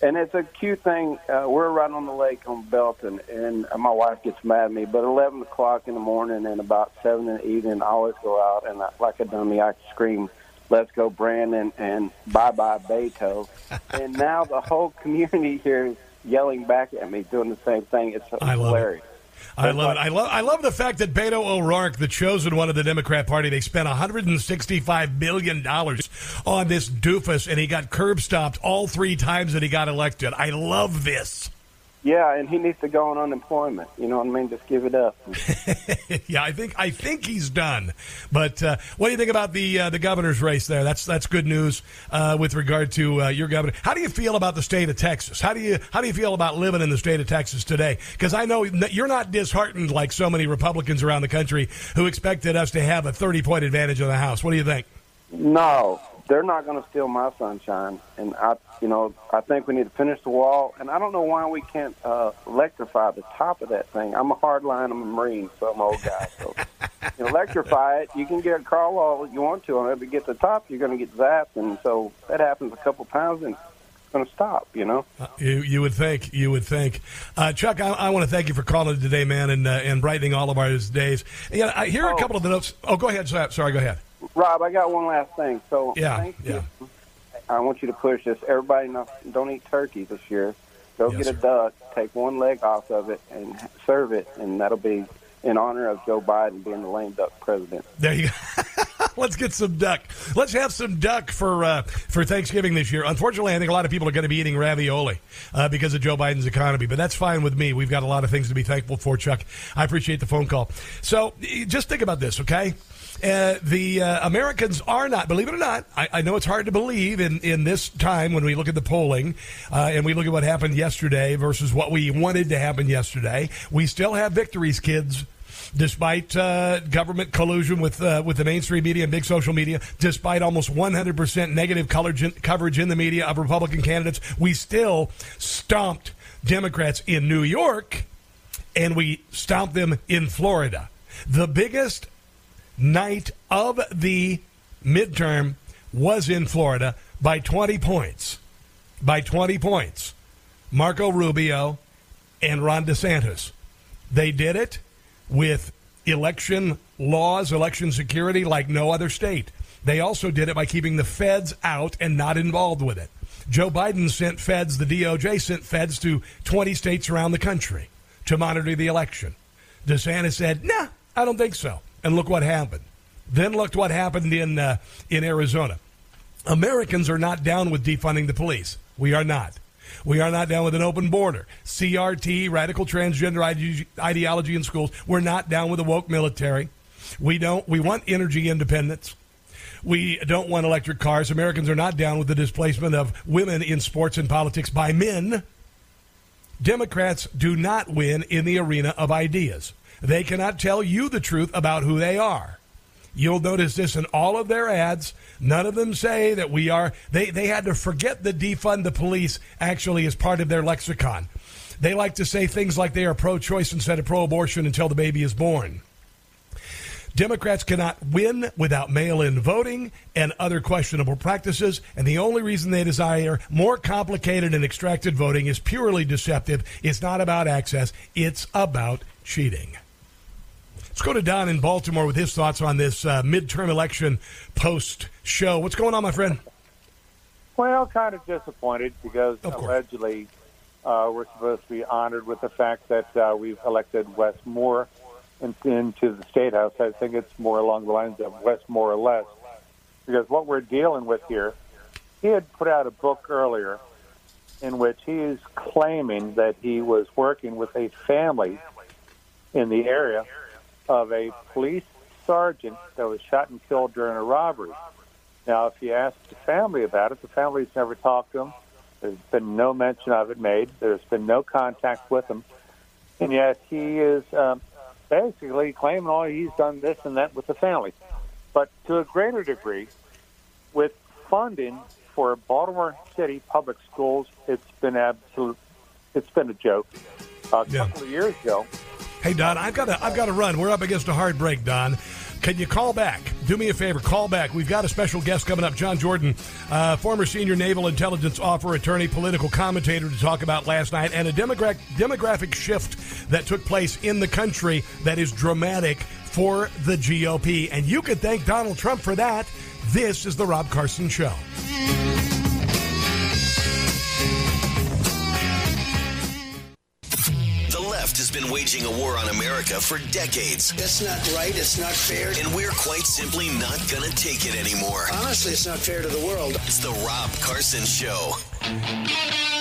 And it's a cute thing. Uh, we're right on the lake on Belton, and my wife gets mad at me. But 11 o'clock in the morning and about 7 in the evening, I always go out, and I, like a dummy, I scream, let's go Brandon, and bye-bye Beto. and now the whole community here is yelling back at me, doing the same thing. It's I hilarious. I love it. I love. I love the fact that Beto O'Rourke, the chosen one of the Democrat Party, they spent 165 billion dollars on this doofus, and he got curb stopped all three times that he got elected. I love this. Yeah, and he needs to go on unemployment. You know what I mean? Just give it up. yeah, I think I think he's done. But uh, what do you think about the uh, the governor's race there? That's that's good news uh, with regard to uh, your governor. How do you feel about the state of Texas? How do you how do you feel about living in the state of Texas today? Because I know you're not disheartened like so many Republicans around the country who expected us to have a 30 point advantage in the House. What do you think? No, they're not going to steal my sunshine. And I, you know, I think we need to finish the wall. And I don't know why we can't uh, electrify the top of that thing. I'm a hardline. I'm a Marine, so I'm an old guy. So you electrify it. You can get a crawl all you want to on it, but get the top, you're going to get zapped. And so that happens a couple times, and it's going to stop. You know. Uh, you you would think. You would think. Uh, Chuck, I, I want to thank you for calling today, man, and uh, and brightening all of our days. Yeah, I hear oh. a couple of the notes. Oh, go ahead. Sorry, go ahead. Rob, I got one last thing. So yeah, yeah. I want you to push this. Everybody, don't eat turkey this year. Go yes, get a sir. duck, take one leg off of it, and serve it, and that'll be in honor of Joe Biden being the lame duck president. There you go. Let's get some duck. Let's have some duck for uh, for Thanksgiving this year. Unfortunately, I think a lot of people are going to be eating ravioli uh, because of Joe Biden's economy, but that's fine with me. We've got a lot of things to be thankful for, Chuck. I appreciate the phone call. So just think about this, okay? Uh, the uh, Americans are not, believe it or not, I, I, know it's hard to believe in, in this time when we look at the polling uh, and we look at what happened yesterday versus what we wanted to happen yesterday. We still have victories, kids. Despite uh, government collusion with uh, with the mainstream media and big social media, despite almost 100% negative coverage in the media of Republican candidates, we still stomped Democrats in New York and we stomped them in Florida. The biggest night of the midterm was in Florida by 20 points. By 20 points. Marco Rubio and Ron DeSantis. They did it with election laws, election security like no other state. They also did it by keeping the feds out and not involved with it. Joe Biden sent feds, the DOJ sent feds to 20 states around the country to monitor the election. DeSantis said, nah, I don't think so and look what happened. Then looked what happened in uh, in Arizona. Americans are not down with defunding the police. We are not. We are not down with an open border. CRT, radical transgender ideology in schools. We're not down with a woke military. We don't. We want energy independence. We don't want electric cars. Americans are not down with the displacement of women in sports and politics by men. Democrats do not win in the arena of ideas. They cannot tell you the truth about who they are. You'll notice this in all of their ads. None of them say that we are, they, they had to forget the defund the police actually is part of their lexicon. They like to say things like they are pro choice instead of pro abortion until the baby is born. Democrats cannot win without mail in voting and other questionable practices, and the only reason they desire more complicated and extracted voting is purely deceptive. It's not about access, it's about cheating. Let's go to Don in Baltimore with his thoughts on this uh, midterm election post show. What's going on, my friend? Well, kind of disappointed because of allegedly uh, we're supposed to be honored with the fact that uh, we've elected Wes Moore in, into the state house. I think it's more along the lines of Wes more or less, because what we're dealing with here, he had put out a book earlier in which he is claiming that he was working with a family in the area of a police sergeant that was shot and killed during a robbery. Now, if you ask the family about it, the family's never talked to him. There's been no mention of it made. There's been no contact with him. And yet he is um, basically claiming, oh, he's done this and that with the family. But to a greater degree, with funding for Baltimore City public schools, it's been absolute. It's been a joke. A yeah. couple of years ago, Hey Don, I've got to I've got to run. We're up against a hard break, Don. Can you call back? Do me a favor, call back. We've got a special guest coming up, John Jordan, uh, former senior naval intelligence officer, attorney, political commentator, to talk about last night and a demogra- demographic shift that took place in the country that is dramatic for the GOP. And you could thank Donald Trump for that. This is the Rob Carson Show. Has been waging a war on America for decades. That's not right. It's not fair. And we're quite simply not going to take it anymore. Honestly, it's not fair to the world. It's the Rob Carson Show.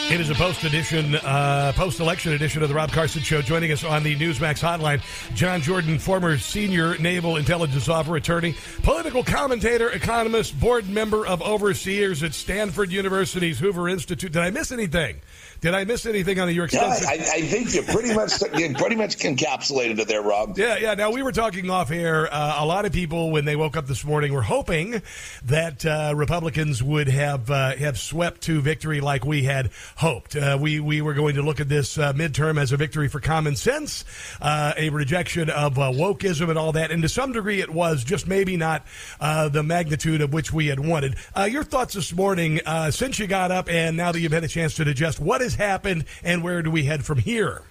It is a post edition, uh, post election edition of the Rob Carson Show. Joining us on the Newsmax hotline, John Jordan, former senior naval intelligence officer, attorney, political commentator, economist, board member of overseers at Stanford University's Hoover Institute. Did I miss anything? Did I miss anything on your extensive? Yeah, I, I, think you pretty much you pretty much encapsulated it there, Rob. Yeah, yeah. Now we were talking off air. Uh, a lot of people, when they woke up this morning, were hoping that uh, Republicans would have uh, have swept to victory like we had hoped. Uh, we we were going to look at this uh, midterm as a victory for common sense, uh, a rejection of wokeism and all that, and to some degree, it was just maybe not the magnitude of which we had wanted. your thoughts this morning, since you got up, and now that you've had a chance to digest, what has happened, and where do we head from here?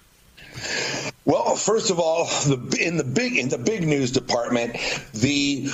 Well, first of all, the, in the big in the big news department, the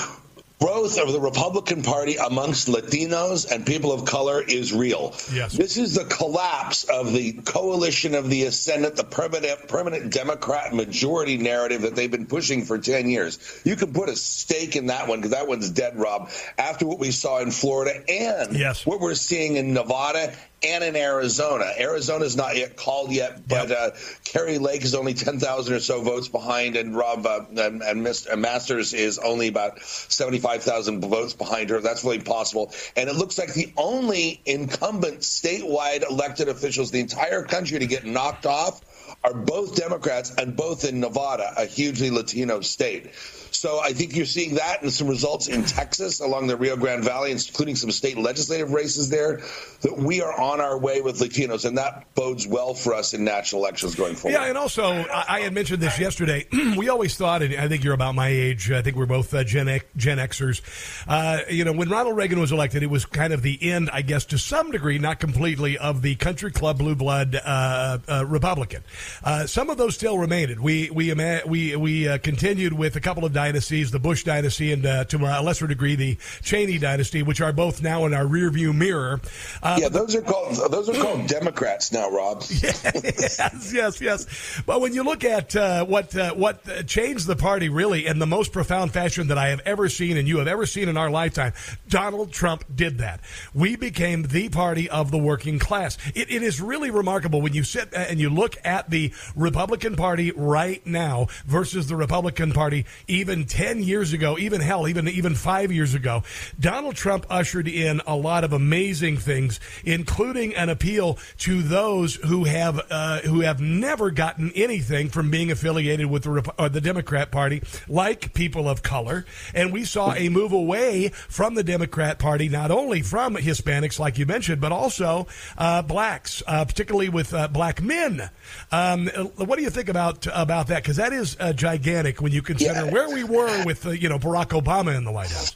growth of the Republican Party amongst Latinos and people of color is real. Yes. This is the collapse of the coalition of the ascendant, the permanent, permanent Democrat majority narrative that they've been pushing for 10 years. You can put a stake in that one because that one's dead, Rob, after what we saw in Florida and yes. what we're seeing in Nevada and in Arizona. Arizona's not yet called yet, but yep. uh, Kari Lake is only 10,000 or so votes behind, and Rob uh, and, and, Mr. Masters is only about 75,000 votes behind her. That's really possible. And it looks like the only incumbent statewide elected officials in the entire country to get knocked off are both Democrats and both in Nevada, a hugely Latino state. So I think you're seeing that and some results in Texas along the Rio Grande Valley, including some state legislative races there, that we are on our way with Latinos, and that bodes well for us in national elections going forward. Yeah, and also, I had mentioned this yesterday. we always thought, and I think you're about my age, I think we're both uh, Gen, X, Gen Xers. Uh, you know, when Ronald Reagan was elected, it was kind of the end, I guess, to some degree, not completely, of the country club blue blood uh, uh Republican. Uh, some of those still remained. We, we, we, we uh, continued with a couple of dynasties the Bush dynasty, and uh, to a lesser degree the Cheney dynasty, which are both now in our rearview mirror. Uh, yeah, those are called those are called Democrats now, Rob. yes, yes, yes. But when you look at uh, what uh, what changed the party really in the most profound fashion that I have ever seen and you have ever seen in our lifetime, Donald Trump did that. We became the party of the working class. it, it is really remarkable when you sit and you look at the Republican Party right now versus the Republican Party even 10 years ago, even hell, even even 5 years ago, Donald Trump ushered in a lot of amazing things, including an appeal to those who have uh, who have never gotten anything from being affiliated with the uh, the Democrat Party, like people of color, and we saw a move away from the Democrat Party, not only from Hispanics, like you mentioned, but also uh, blacks, uh, particularly with uh, black men. Um, what do you think about about that? Because that is uh, gigantic when you consider yeah. where we were with uh, you know Barack Obama in the White House.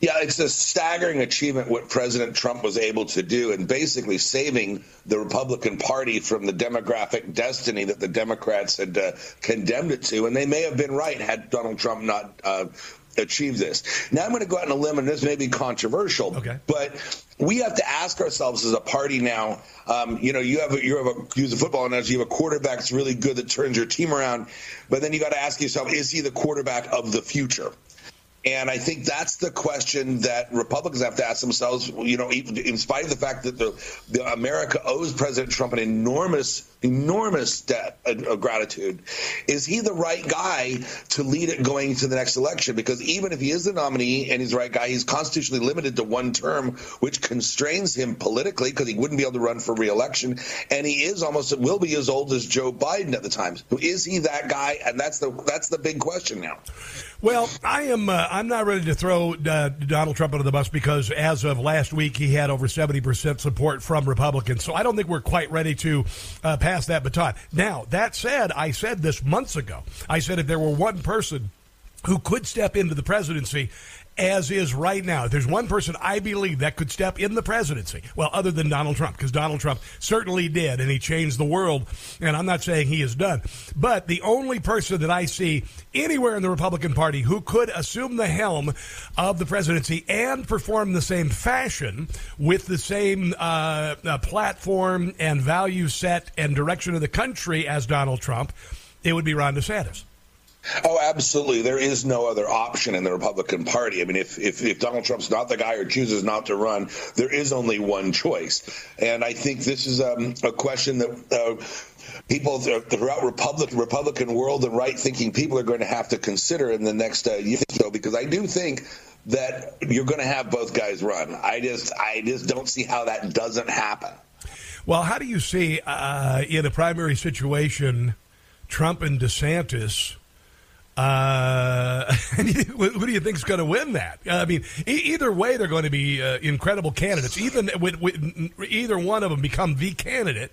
Yeah, it's a staggering achievement what President Trump was able to do and basically saving the Republican Party from the demographic destiny that the Democrats had uh, condemned it to. And they may have been right had Donald Trump not uh, achieved this. Now I'm going to go out on a limb, and this may be controversial, okay. but we have to ask ourselves as a party now. Um, you know, you have a, you have a use a football analogy. You have a quarterback that's really good that turns your team around, but then you got to ask yourself: Is he the quarterback of the future? And I think that's the question that Republicans have to ask themselves. You know, in spite of the fact that the, the America owes President Trump an enormous, enormous debt of gratitude, is he the right guy to lead it going to the next election? Because even if he is the nominee and he's the right guy, he's constitutionally limited to one term, which constrains him politically because he wouldn't be able to run for reelection. And he is almost will be as old as Joe Biden at the time. Is he that guy? And that's the that's the big question now. Well, I am. Uh, I'm not ready to throw uh, Donald Trump under the bus because as of last week, he had over 70 percent support from Republicans. So I don't think we're quite ready to uh, pass that baton. Now, that said, I said this months ago. I said if there were one person who could step into the presidency as is right now, if there's one person I believe that could step in the presidency, well, other than Donald Trump, because Donald Trump certainly did, and he changed the world, and I'm not saying he is done, but the only person that I see anywhere in the Republican Party who could assume the helm of the presidency and perform the same fashion with the same uh, uh, platform and value set and direction of the country as Donald Trump, it would be Ron DeSantis. Oh, absolutely. There is no other option in the Republican Party. I mean, if, if, if, Donald Trump's not the guy or chooses not to run, there is only one choice. And I think this is um, a question that uh, people throughout Republican Republican world and right thinking people are going to have to consider in the next uh, year or so because I do think that you're going to have both guys run. I just I just don't see how that doesn't happen. Well, how do you see uh, in a primary situation Trump and DeSantis? Uh, who do you think is going to win that? I mean, e- either way, they're going to be uh, incredible candidates. Even with, with, either one of them become the candidate,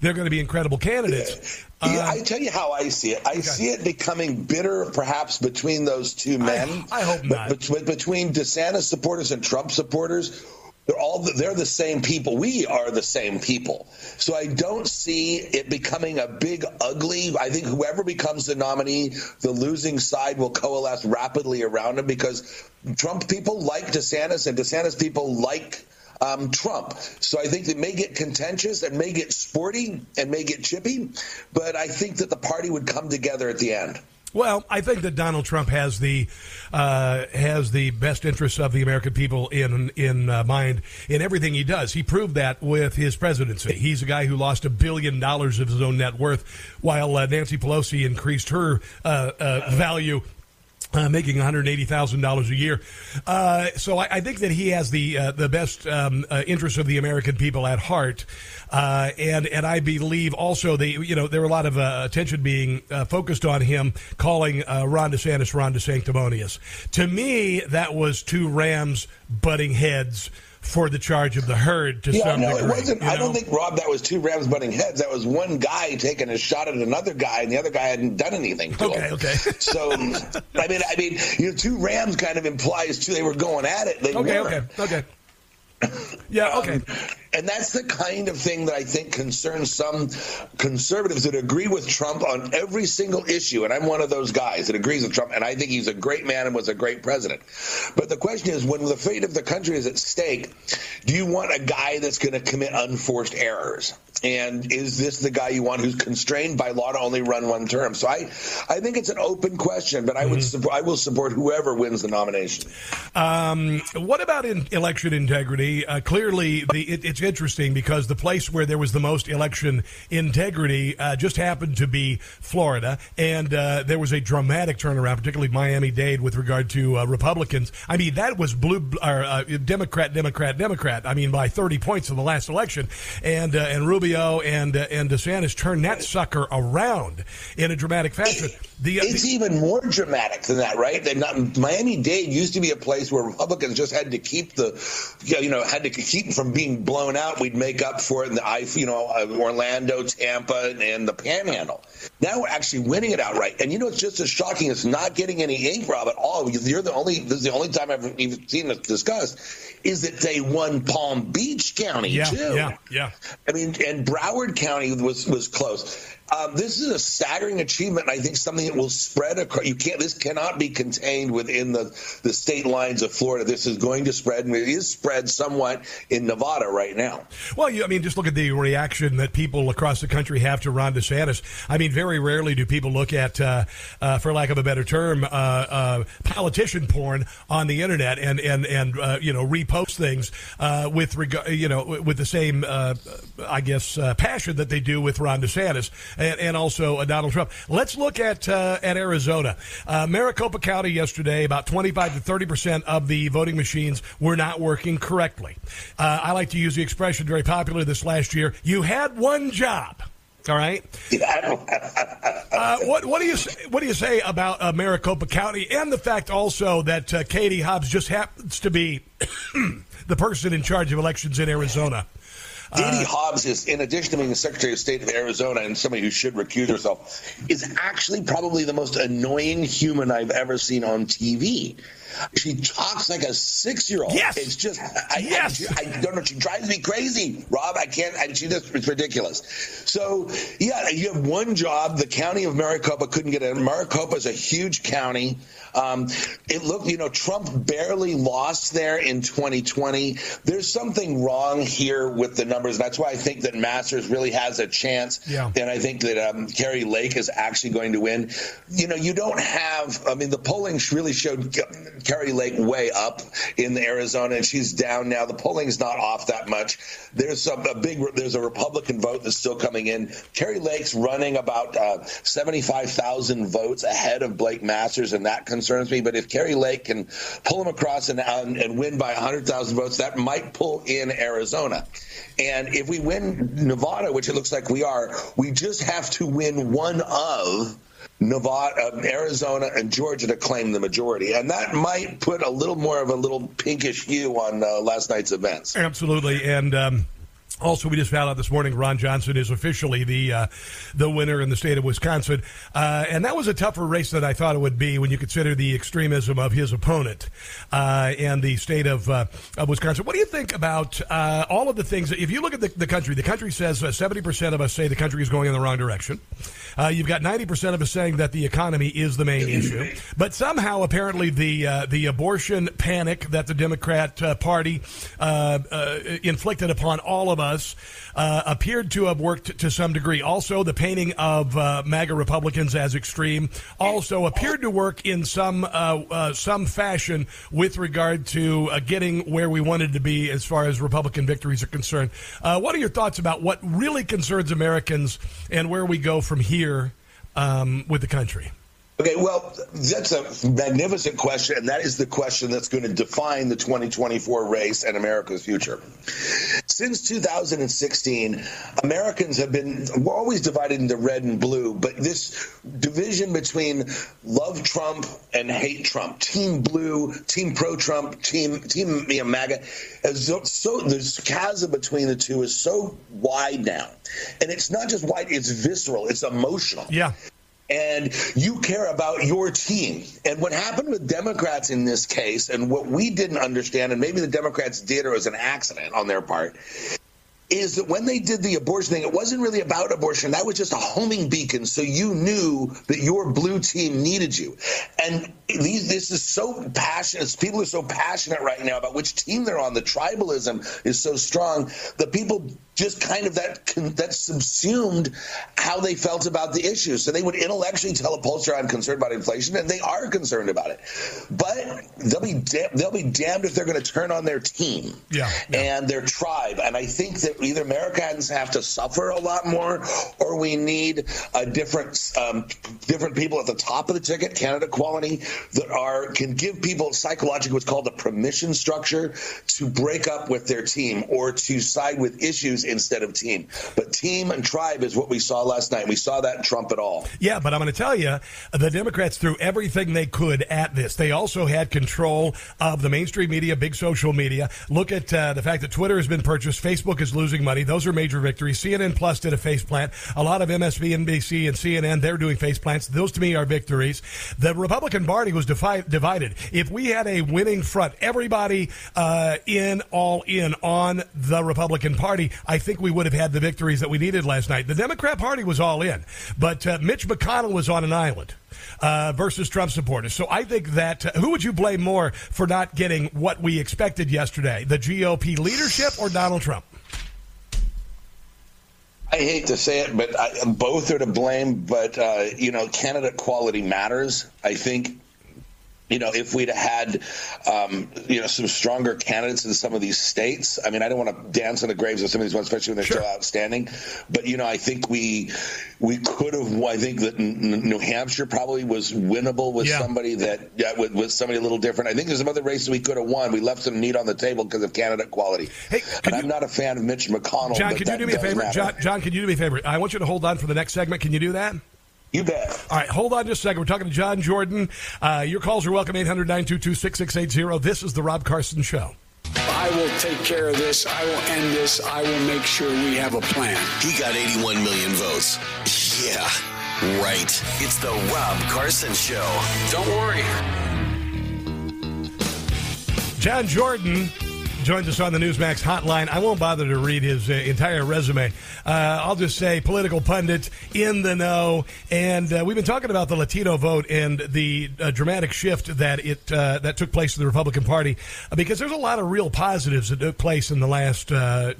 they're going to be incredible candidates. Yeah. yeah, I tell you how I see it. I okay. see it becoming bitter, perhaps between those two men. I, I hope not. Between DeSantis supporters and Trump supporters, they're all they're the same people. We are the same people. So I don't see it becoming a big ugly. I think whoever becomes the nominee, the losing side will coalesce rapidly around him because Trump people like DeSantis and DeSantis people like um, Trump. So I think it may get contentious and may get sporty and may get chippy, but I think that the party would come together at the end. Well, I think that Donald Trump has the uh, has the best interests of the American people in in uh, mind in everything he does. He proved that with his presidency. He's a guy who lost a billion dollars of his own net worth, while uh, Nancy Pelosi increased her uh, uh, value uh, making one hundred eighty thousand dollars a year, uh, so I, I, think that he has the uh, the best um, uh, interests of the American people at heart, uh, and and I believe also the you know there were a lot of uh, attention being focused on him calling Ron DeSantis Ron DeSanctimonious. To me, that was two Rams butting heads for the charge of the herd to yeah, some no, degree. It wasn't, you know? I don't think, Rob, that was two Rams butting heads. That was one guy taking a shot at another guy, and the other guy hadn't done anything to okay, him. Okay, So, I mean, I mean, you know, two Rams kind of implies two. They were going at it. They okay, were. okay, okay. Yeah, okay. Um, and that's the kind of thing that I think concerns some conservatives that agree with Trump on every single issue. And I'm one of those guys that agrees with Trump. And I think he's a great man and was a great president. But the question is when the fate of the country is at stake, do you want a guy that's going to commit unforced errors? And is this the guy you want who's constrained by law to only run one term? So I, I think it's an open question, but I would mm-hmm. support, I will support whoever wins the nomination. Um, what about in election integrity? Uh, clearly, the, it, it's interesting because the place where there was the most election integrity uh, just happened to be Florida, and uh, there was a dramatic turnaround, particularly Miami Dade, with regard to uh, Republicans. I mean, that was blue, uh, Democrat, Democrat, Democrat. I mean, by 30 points in the last election, and uh, and Rubio and and DeSantis turned that sucker around in a dramatic fashion. The, it's the, even more dramatic than that, right? Not, Miami Dade used to be a place where Republicans just had to keep the, you know, had to keep from being blown out. We'd make up for it in the, you know, uh, Orlando, Tampa, and the Panhandle. Now we're actually winning it outright. And you know, it's just as shocking as not getting any ink, Rob, at all. You're the only, this is the only time I've even seen this discussed, is that they won Palm Beach County, yeah, too. Yeah, yeah. I mean, and Broward County was, was close. Um, this is a staggering achievement. And I think something that will spread across. You can't. This cannot be contained within the the state lines of Florida. This is going to spread, and it is spread somewhat in Nevada right now. Well, you, I mean, just look at the reaction that people across the country have to Ron DeSantis. I mean, very rarely do people look at, uh, uh, for lack of a better term, uh, uh politician porn on the internet and and and uh, you know repost things with regard, you know, with the same, I guess, passion that they do with Ron DeSantis and, and also Donald Trump. Let's look at at Arizona. Maricopa County yesterday, about 25 to 30 percent of the voting machines were not working correctly. I like to use the expression very popular this last year. You had one job. All right. uh, what what do you what do you say about uh, Maricopa County and the fact also that uh, Katie Hobbs just happens to be the person in charge of elections in Arizona? Katie uh, Hobbs is, in addition to being the Secretary of State of Arizona and somebody who should recuse herself, is actually probably the most annoying human I've ever seen on TV. She talks like a six year old. Yes. It's just, I, yes. I, I, don't know. She drives me crazy, Rob. I can't, I, she just, it's ridiculous. So, yeah, you have one job. The county of Maricopa couldn't get it. Maricopa is a huge county. Um, it looked, you know, Trump barely lost there in 2020. There's something wrong here with the numbers. That's why I think that Masters really has a chance. Yeah. And I think that um, Kari Lake is actually going to win. You know, you don't have, I mean, the polling really showed Kari Lake way up in Arizona, and she's down now. The polling's not off that much. There's a, a big, there's a Republican vote that's still coming in. Kari Lake's running about uh, 75,000 votes ahead of Blake Masters, and that concerns me. But if Kari Lake can pull him across and, and win by 100,000 votes, that might pull in Arizona. And if we win Nevada, which it looks like we are, we just have to win one of Nevada, uh, Arizona, and Georgia to claim the majority, and that might put a little more of a little pinkish hue on uh, last night's events. Absolutely, and. Um also, we just found out this morning Ron Johnson is officially the uh, the winner in the state of Wisconsin, uh, and that was a tougher race than I thought it would be when you consider the extremism of his opponent uh, and the state of, uh, of Wisconsin. What do you think about uh, all of the things? If you look at the, the country, the country says uh, seventy percent of us say the country is going in the wrong direction. you've got ninety percent of us saying that the economy is the main issue, but somehow, apparently, the the abortion panic that the Democrat Party inflicted upon all of us us uh, appeared to have worked to some degree. Also, the painting of uh, MAGA Republicans as extreme also appeared to work in some uh, uh some fashion with regard to uh, getting where we wanted to be as far as Republican victories are concerned. Uh, what are your thoughts about what really concerns Americans and where we go from here um, with the country? Okay, well, that's a magnificent question, and that is the question that's going to define the 2024 race and America's future. Since 2016, Americans have been, we're always divided into red and blue, but this division between love Trump and hate Trump, Team Blue, Team Pro Trump, Team Team you MAGA, so, so the chasm between the two is so wide now. And it's not just wide, it's visceral, it's emotional. Yeah and you care about your team. And what happened with Democrats in this case, and what we didn't understand, and maybe the Democrats did, or it was an accident on their part, is that when they did the abortion thing, it wasn't really about abortion. That was just a homing beacon, so you knew that your blue team needed you. And these, this is so passionate. People are so passionate right now about which team they're on. The tribalism is so strong that people just kind of that that subsumed how they felt about the issue. So they would intellectually tell a pollster, "I'm concerned about inflation," and they are concerned about it. But they'll be da- they'll be damned if they're going to turn on their team yeah, yeah. and their tribe. And I think that either Americans have to suffer a lot more, or we need a different um, different people at the top of the ticket, candidate quality that are can give people psychologically what's called a permission structure to break up with their team or to side with issues instead of team. But team and tribe is what we saw last night. We saw that in Trump at all. Yeah, but I'm going to tell you, the Democrats threw everything they could at this. They also had control of the mainstream media, big social media. Look at uh, the fact that Twitter has been purchased, Facebook is losing money. Those are major victories. CNN Plus did a face plant. A lot of MSNBC and CNN, they're doing face plants. Those to me are victories. The Republican Party was defi- divided. If we had a winning front, everybody uh, in, all in on the Republican Party, I I think we would have had the victories that we needed last night. The Democrat Party was all in, but uh, Mitch McConnell was on an island. Uh, versus Trump supporters. So I think that uh, who would you blame more for not getting what we expected yesterday? The GOP leadership or Donald Trump? I hate to say it, but I, both are to blame. But uh, you know, candidate quality matters. I think you know, if we'd had, um, you know, some stronger candidates in some of these states. I mean, I don't want to dance on the graves of some of these ones, especially when they're sure. still outstanding. But you know, I think we we could have. I think that New Hampshire probably was winnable with yeah. somebody that yeah, with, with somebody a little different. I think there's some other races we could have won. We left some meat on the table because of candidate quality. Hey, and you, I'm not a fan of Mitch McConnell. John, can you do me a favor? John, John, can you do me a favor? I want you to hold on for the next segment. Can you do that? You bet. All right, hold on just a second. We're talking to John Jordan. Uh, your calls are welcome, 800 922 6680. This is The Rob Carson Show. I will take care of this. I will end this. I will make sure we have a plan. He got 81 million votes. Yeah, right. It's The Rob Carson Show. Don't worry. John Jordan joins us on the Newsmax hotline. I won't bother to read his uh, entire resume. Uh, I'll just say political pundit in the know. And uh, we've been talking about the Latino vote and the uh, dramatic shift that it uh, that took place in the Republican Party uh, because there's a lot of real positives that took place in the last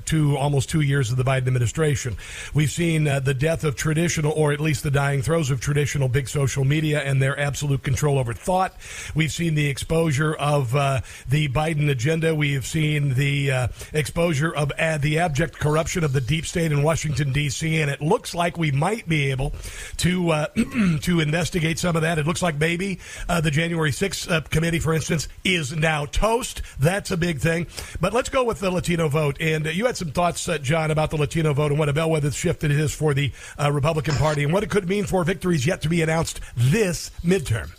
two almost two years of the Biden administration. We've seen the death of traditional, or at least the dying throes of traditional big social media and their absolute control over thought. We've seen the exposure of the Biden agenda. We have seen the uh, exposure of uh, the abject corruption of the deep state in Washington D.C. and it looks like we might be able to uh, to investigate some of that. It looks like maybe uh, the January 6th uh, committee, for instance, is now toast. That's a big thing. But let's go with the Latino vote. And uh, you had some thoughts, John, about the Latino vote and what a bellwether shift it is for the Republican Party and what it could mean for victories yet to be announced this midterm.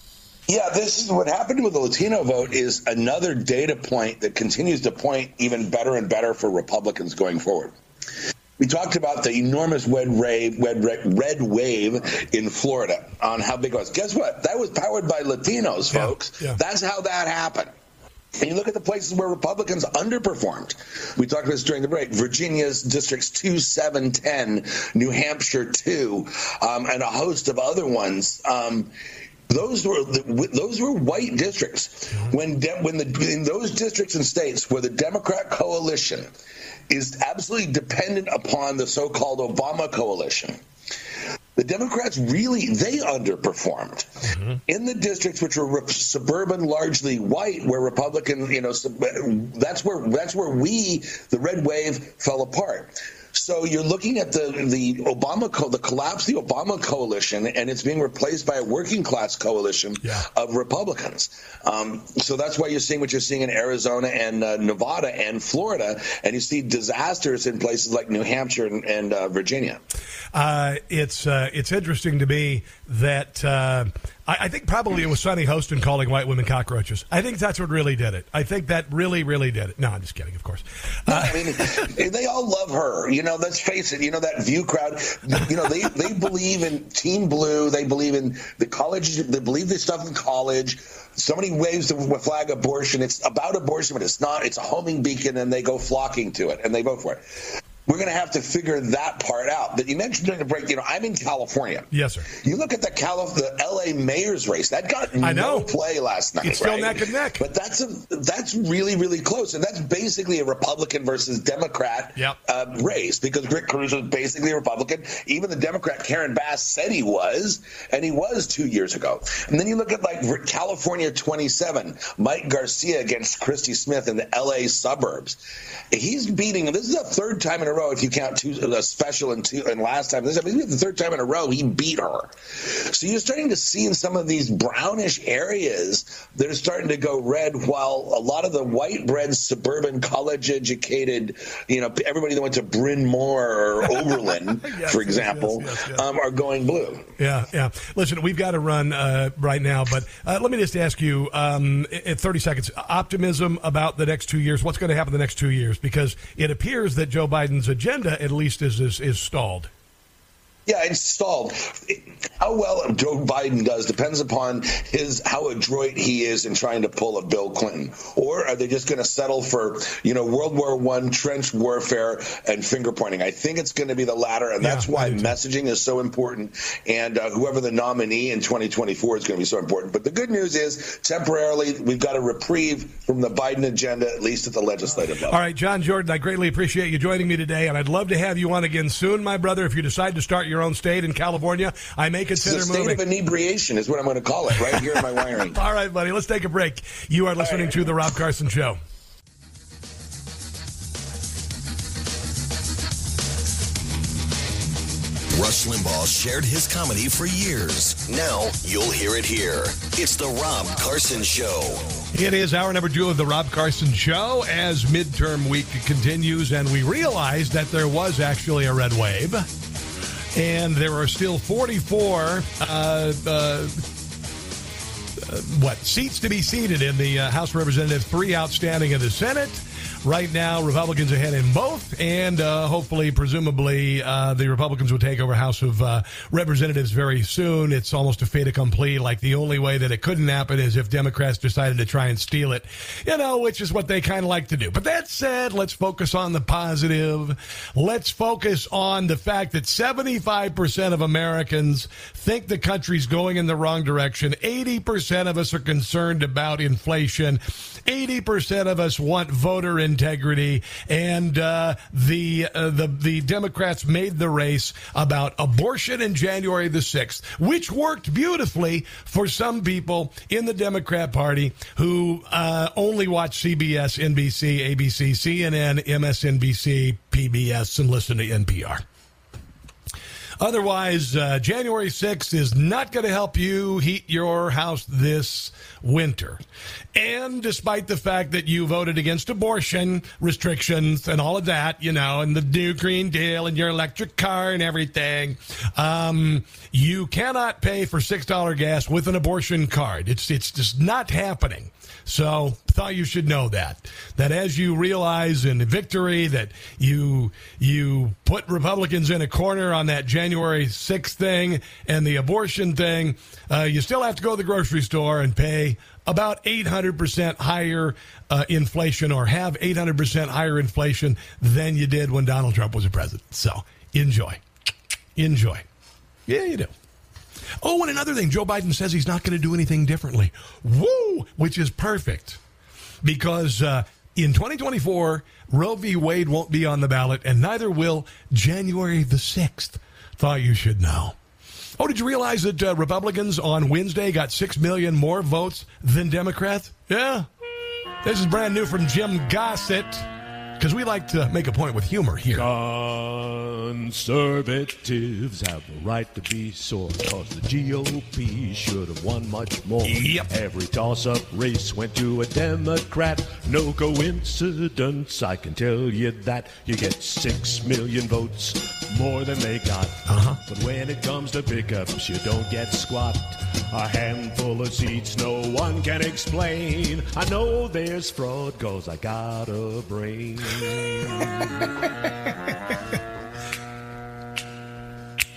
Yeah, this is what happened with the Latino vote is another data point that continues to point even better and better for Republicans going forward. We talked about the enormous red wave, red, red wave in Florida on how big it was. Guess what? That was powered by Latinos, folks. Yeah, yeah. That's how that happened. And you look at the places where Republicans underperformed. We talked about this during the break. Virginia's districts 2, 7, 10, New Hampshire 2, um, and a host of other ones. Um, those were those were white districts. When de- when the in those districts and states where the Democrat coalition is absolutely dependent upon the so-called Obama coalition, the Democrats really they underperformed mm-hmm. in the districts which were re- suburban, largely white, where Republican, you know, sub- that's where that's where we the red wave fell apart. So you're looking at the the Obama co- the collapse of the Obama coalition, and it's being replaced by a working class coalition yeah. of Republicans. Um, so that's why you're seeing what you're seeing in Arizona and uh, Nevada and Florida, and you see disasters in places like New Hampshire and, and uh, Virginia. Uh, it's uh, it's interesting to me that uh, I, I, think probably it was Sunny Hostin calling white women cockroaches. I think that's what really did it. I think that really, really did it. No, I'm just kidding, of course. No, I mean, they all love her. You know, let's face it. You know that View crowd. You know, they they believe in Team Blue. They believe in the college. They believe this stuff in college. Somebody waves the flag abortion. It's about abortion, but it's not. It's a homing beacon, and they go flocking to it, and they vote for it we're going to have to figure that part out. But you mentioned during the break, you know, I'm in California. Yes, sir. You look at the Calif- the LA mayor's race. That got I know. no play last night. It's still right? neck and neck. But that's a, that's really really close, and that's basically a Republican versus Democrat yep. uh, race because Rick Caruso was basically a Republican. Even the Democrat Karen Bass said he was, and he was two years ago. And then you look at like California 27, Mike Garcia against Christy Smith in the LA suburbs. He's beating. This is the third time in a row if you count two a special and two and last time. This I mean, the third time in a row he beat her. So you're starting to see in some of these brownish areas that are starting to go red, while a lot of the white bread suburban college educated, you know, everybody that went to Bryn Mawr or Oberlin, yes, for example, yes, yes, um, are going blue. Yeah, yeah. Listen, we've got to run uh, right now, but uh, let me just ask you um, in 30 seconds optimism about the next two years. What's going to happen the next two years? Because it appears that Joe Biden's agenda, at least, is, is, is stalled. Yeah, it's stalled. How well Joe Biden does depends upon his how adroit he is in trying to pull a Bill Clinton, or are they just going to settle for you know World War One trench warfare and finger pointing? I think it's going to be the latter, and yeah, that's why messaging is so important. And uh, whoever the nominee in 2024 is going to be so important. But the good news is, temporarily, we've got a reprieve from the Biden agenda, at least at the legislative level. All right, John Jordan, I greatly appreciate you joining me today, and I'd love to have you on again soon, my brother. If you decide to start your your own state in California, I may consider state moving. of inebriation is what I'm going to call it right here in my wiring. All right, buddy. Let's take a break. You are listening right. to the Rob Carson Show. Rush Limbaugh shared his comedy for years. Now you'll hear it here. It's the Rob Carson Show. It is hour number two of the Rob Carson Show as midterm week continues, and we realize that there was actually a red wave and there are still 44 uh, uh, uh, what seats to be seated in the uh, House of Representatives, three outstanding in the Senate. Right now, Republicans ahead in both, and uh, hopefully, presumably, uh, the Republicans will take over House of uh, Representatives very soon. It's almost a fait accompli. Like the only way that it couldn't happen is if Democrats decided to try and steal it, you know, which is what they kind of like to do. But that said, let's focus on the positive. Let's focus on the fact that 75% of Americans think the country's going in the wrong direction. 80% of us are concerned about inflation. 80% of us want voter integrity, and uh, the uh, the the Democrats made the race about abortion in January the sixth, which worked beautifully for some people in the Democrat Party who uh, only watch CBS, NBC, ABC, CNN, MSNBC, PBS, and listen to NPR. Otherwise, uh, January 6th is not going to help you heat your house this winter. And despite the fact that you voted against abortion restrictions and all of that, you know, and the new Green Deal and your electric car and everything, um, you cannot pay for $6 gas with an abortion card. It's, it's just not happening. So thought you should know that. That as you realize in victory that you you put Republicans in a corner on that January 6th thing and the abortion thing, uh, you still have to go to the grocery store and pay about 800% higher uh, inflation or have 800% higher inflation than you did when Donald Trump was a president. So enjoy. Enjoy. Yeah, you do. Oh, and another thing, Joe Biden says he's not going to do anything differently. Woo! Which is perfect because uh, in 2024, Roe v. Wade won't be on the ballot, and neither will January the 6th. Thought you should know. Oh, did you realize that uh, Republicans on Wednesday got 6 million more votes than Democrats? Yeah. This is brand new from Jim Gossett because we like to make a point with humor here. Conservatives have the right to be sore because the GOP should have won much more. Yep. Every toss-up race went to a Democrat. No coincidence, I can tell you that. You get six million votes, more than they got. Uh-huh. But when it comes to pickups, you don't get squat. A handful of seats no one can explain. I know there's fraud cause I got a brain.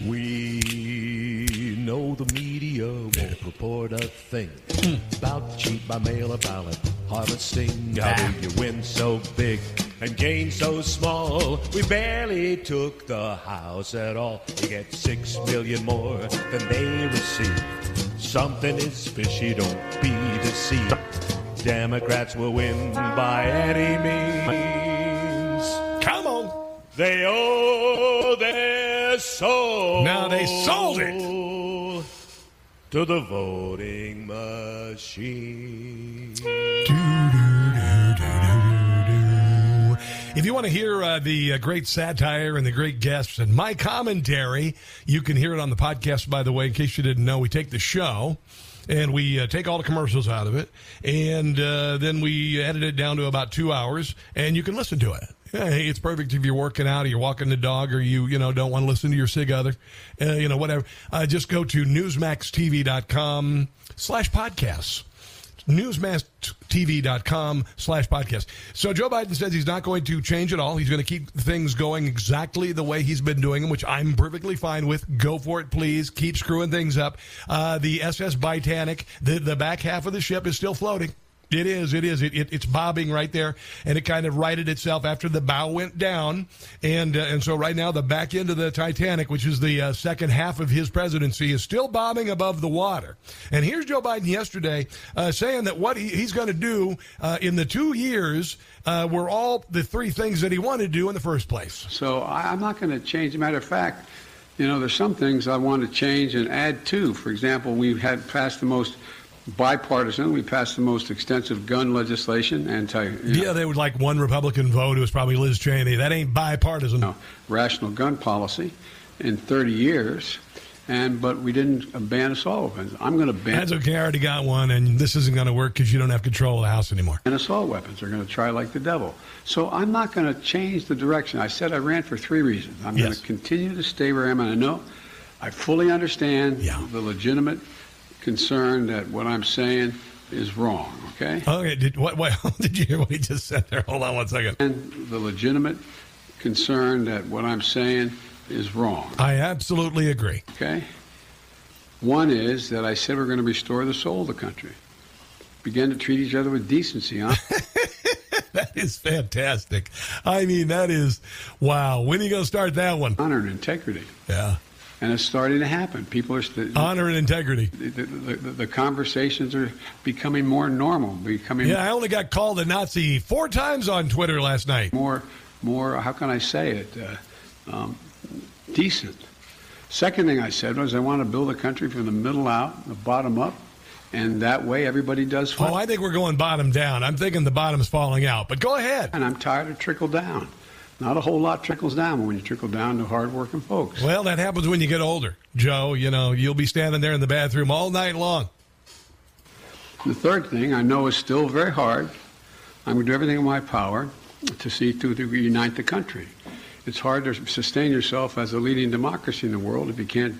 We know the media won't report a thing about cheat by mail or ballot harvesting. How do you win so big and gain so small? We barely took the house at all. We get six million more than they receive. Something is fishy, don't be deceived. Democrats will win by any means. They owe their soul. Now they sold it to the voting machine. If you want to hear uh, the uh, great satire and the great guests and my commentary, you can hear it on the podcast, by the way, in case you didn't know. We take the show and we uh, take all the commercials out of it, and uh, then we edit it down to about two hours, and you can listen to it. Hey, it's perfect if you're working out or you're walking the dog or you, you know, don't want to listen to your sig other, uh, you know, whatever. Uh, just go to newsmaxtv.com slash podcasts newsmaxtv.com slash podcast. So Joe Biden says he's not going to change at all. He's going to keep things going exactly the way he's been doing them, which I'm perfectly fine with. Go for it, please. Keep screwing things up. Uh, the SS Titanic, the, the back half of the ship is still floating. It is. It is. It, it, it's bobbing right there, and it kind of righted itself after the bow went down, and uh, and so right now the back end of the Titanic, which is the uh, second half of his presidency, is still bobbing above the water. And here's Joe Biden yesterday uh, saying that what he, he's going to do uh, in the two years uh, were all the three things that he wanted to do in the first place. So I'm not going to change. Matter of fact, you know, there's some things I want to change and add to. For example, we've had passed the most bipartisan. We passed the most extensive gun legislation. Anti. you know, Yeah, they would like one Republican vote. It was probably Liz Cheney. That ain't bipartisan. No, rational gun policy in 30 years. And but we didn't ban assault weapons. I'm going to ban. That's okay. I already got one, and this isn't going to work because you don't have control of the house anymore. And assault weapons are going to try like the devil. So I'm not going to change the direction. I said I ran for three reasons. I'm going to continue to stay where I am, and I know I fully understand the legitimate concern that what I'm saying is wrong. Okay. Okay. Did what? What did you hear? What he just said there? Hold on one second. And the legitimate concern that what I'm saying is wrong. I absolutely agree. Okay. One is that I said we're going to restore the soul of the country, begin to treat each other with decency. Huh? that is fantastic. I mean, that is wow. When are you going to start that one? Honor and integrity. Yeah. And it's starting to happen. People are st- honor and integrity. The, the, the, the, conversations are becoming more normal. Becoming yeah. I only got called a Nazi four times on Twitter last night. More, more. How can I say it? Uh, um, decent. Second thing I said was I want to build a country from the middle out, the bottom up, and that way everybody does fine. Oh, I think we're going bottom down. I'm thinking the bottom's falling out, but go ahead. And I'm tired of trickle down. Not a whole lot trickles down when you trickle down to hardworking folks. Well, that happens when you get older, Joe. You know, you'll be standing there in the bathroom all night long. The third thing I know is still very hard. I'm going to do everything in my power to see to, to unite the country. It's hard to sustain yourself as a leading democracy in the world if you can't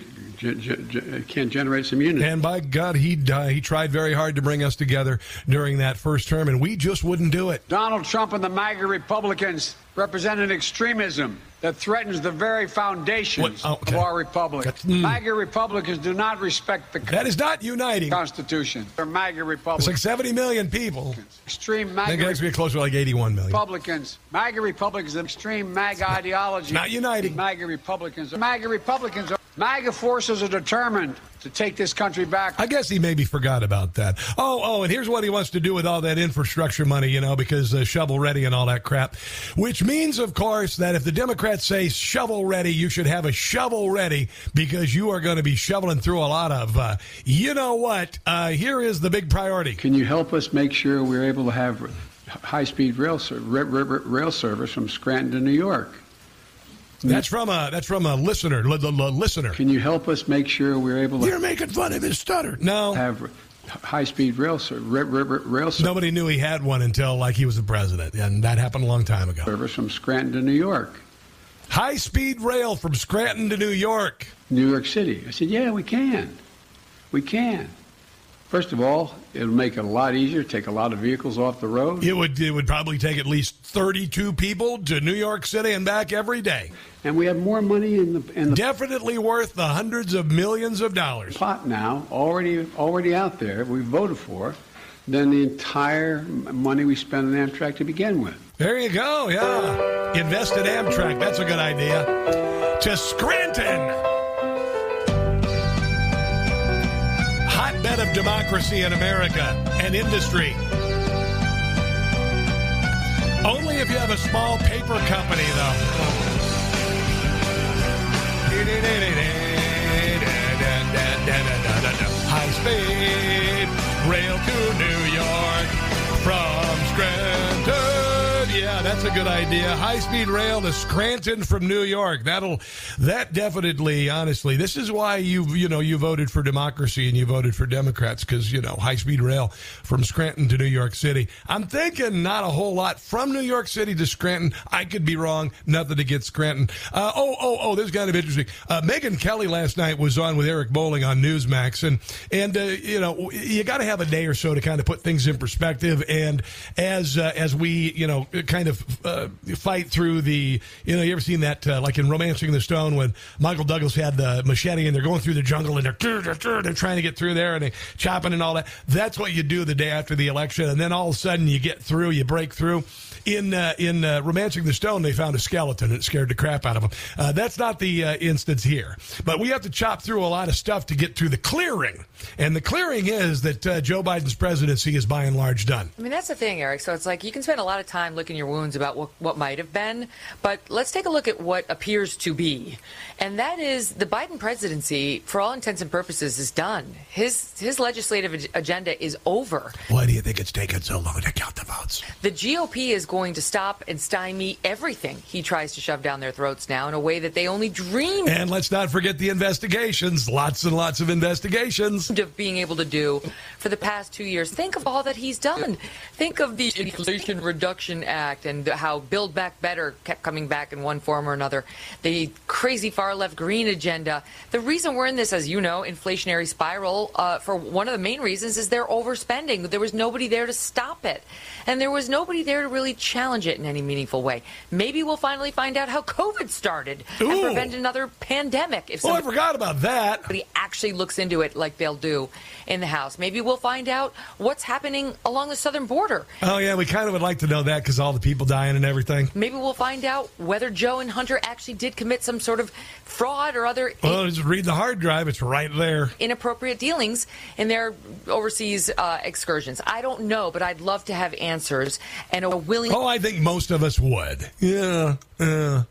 can't generate some unity. And by God, he uh, he tried very hard to bring us together during that first term, and we just wouldn't do it. Donald Trump and the MAGA Republicans represent an extremism that threatens the very foundations oh, okay. of our republic. Mm. MAGA Republicans do not respect the that is not uniting Constitution. They're MAGA Republicans. It's like 70 million people. Extreme MAGA. I think it actually closer to like 81 million. Republicans. MAGA Republicans. Extreme MAGA ideology. Not uniting. MAGA Republicans. MAGA Republicans. Are, MAGA forces are determined to take this country back. I guess he maybe forgot about that. Oh, oh, and here's what he wants to do with all that infrastructure money, you know, because uh, shovel ready and all that crap. Which means, of course, that if the Democrats say shovel ready, you should have a shovel ready because you are going to be shoveling through a lot of, uh, you know what? Uh, here is the big priority. Can you help us make sure we're able to have high speed rail, rail service from Scranton to New York? That's from a that's from a listener. L- l- listener. Can you help us make sure we're able to? You're making fun of his stutter. No. Have high-speed rail rail, rail service. Nobody knew he had one until like he was the president, and that happened a long time ago. Service from Scranton to New York. High-speed rail from Scranton to New York. New York City. I said, yeah, we can. We can. First of all, it'll make it a lot easier, take a lot of vehicles off the road. It would it would probably take at least 32 people to New York City and back every day. And we have more money in the, in the definitely worth the hundreds of millions of dollars. Pot now already already out there. We voted for than the entire money we spent on Amtrak to begin with. There you go. Yeah, invest in Amtrak. That's a good idea. To Scranton. Hotbed of democracy in America and industry. Only if you have a small paper company, though. High speed rail to New a good idea. High speed rail to Scranton from New York. That'll that definitely, honestly, this is why you you know you voted for democracy and you voted for Democrats because you know high speed rail from Scranton to New York City. I'm thinking not a whole lot from New York City to Scranton. I could be wrong. Nothing get Scranton. Uh, oh oh oh, this is kind of interesting. Uh, Megyn Kelly last night was on with Eric Bolling on Newsmax, and and uh, you know you got to have a day or so to kind of put things in perspective. And as uh, as we you know kind of uh, fight through the, you know, you ever seen that, uh, like in Romancing the Stone when Michael Douglas had the machete and they're going through the jungle and they're, they're trying to get through there and they chopping and all that. That's what you do the day after the election. And then all of a sudden you get through, you break through in uh, in uh, Romancing the Stone, they found a skeleton. It scared the crap out of them. Uh, that's not the uh, instance here, but we have to chop through a lot of stuff to get through the clearing. And the clearing is that uh, Joe Biden's presidency is by and large done. I mean, that's the thing, Eric. So it's like you can spend a lot of time licking your wounds about what, what might have been, but let's take a look at what appears to be. And that is the Biden presidency, for all intents and purposes, is done. His his legislative agenda is over. Why do you think it's taken so long to count the votes? The GOP is going to stop and stymie everything he tries to shove down their throats now in a way that they only dream. And let's not forget the investigations. Lots and lots of investigations. Of being able to do for the past two years. Think of all that he's done. Think of the Inflation Reduction Act and how Build Back Better kept coming back in one form or another. The crazy far left green agenda. The reason we're in this, as you know, inflationary spiral, uh, for one of the main reasons is they're overspending. There was nobody there to stop it. And there was nobody there to really challenge it in any meaningful way. Maybe we'll finally find out how COVID started Ooh. and prevent another pandemic. If Oh, I forgot about that. Somebody actually looks into it like they'll do in the House. Maybe we'll find out what's happening along the southern border. Oh yeah, we kind of would like to know that because all the people dying and everything. Maybe we'll find out whether Joe and Hunter actually did commit some sort of fraud or other Well, just read the hard drive; it's right there. inappropriate dealings in their overseas uh, excursions. I don't know, but I'd love to have answers and a willing. Oh, I think most of us would. Yeah, yeah.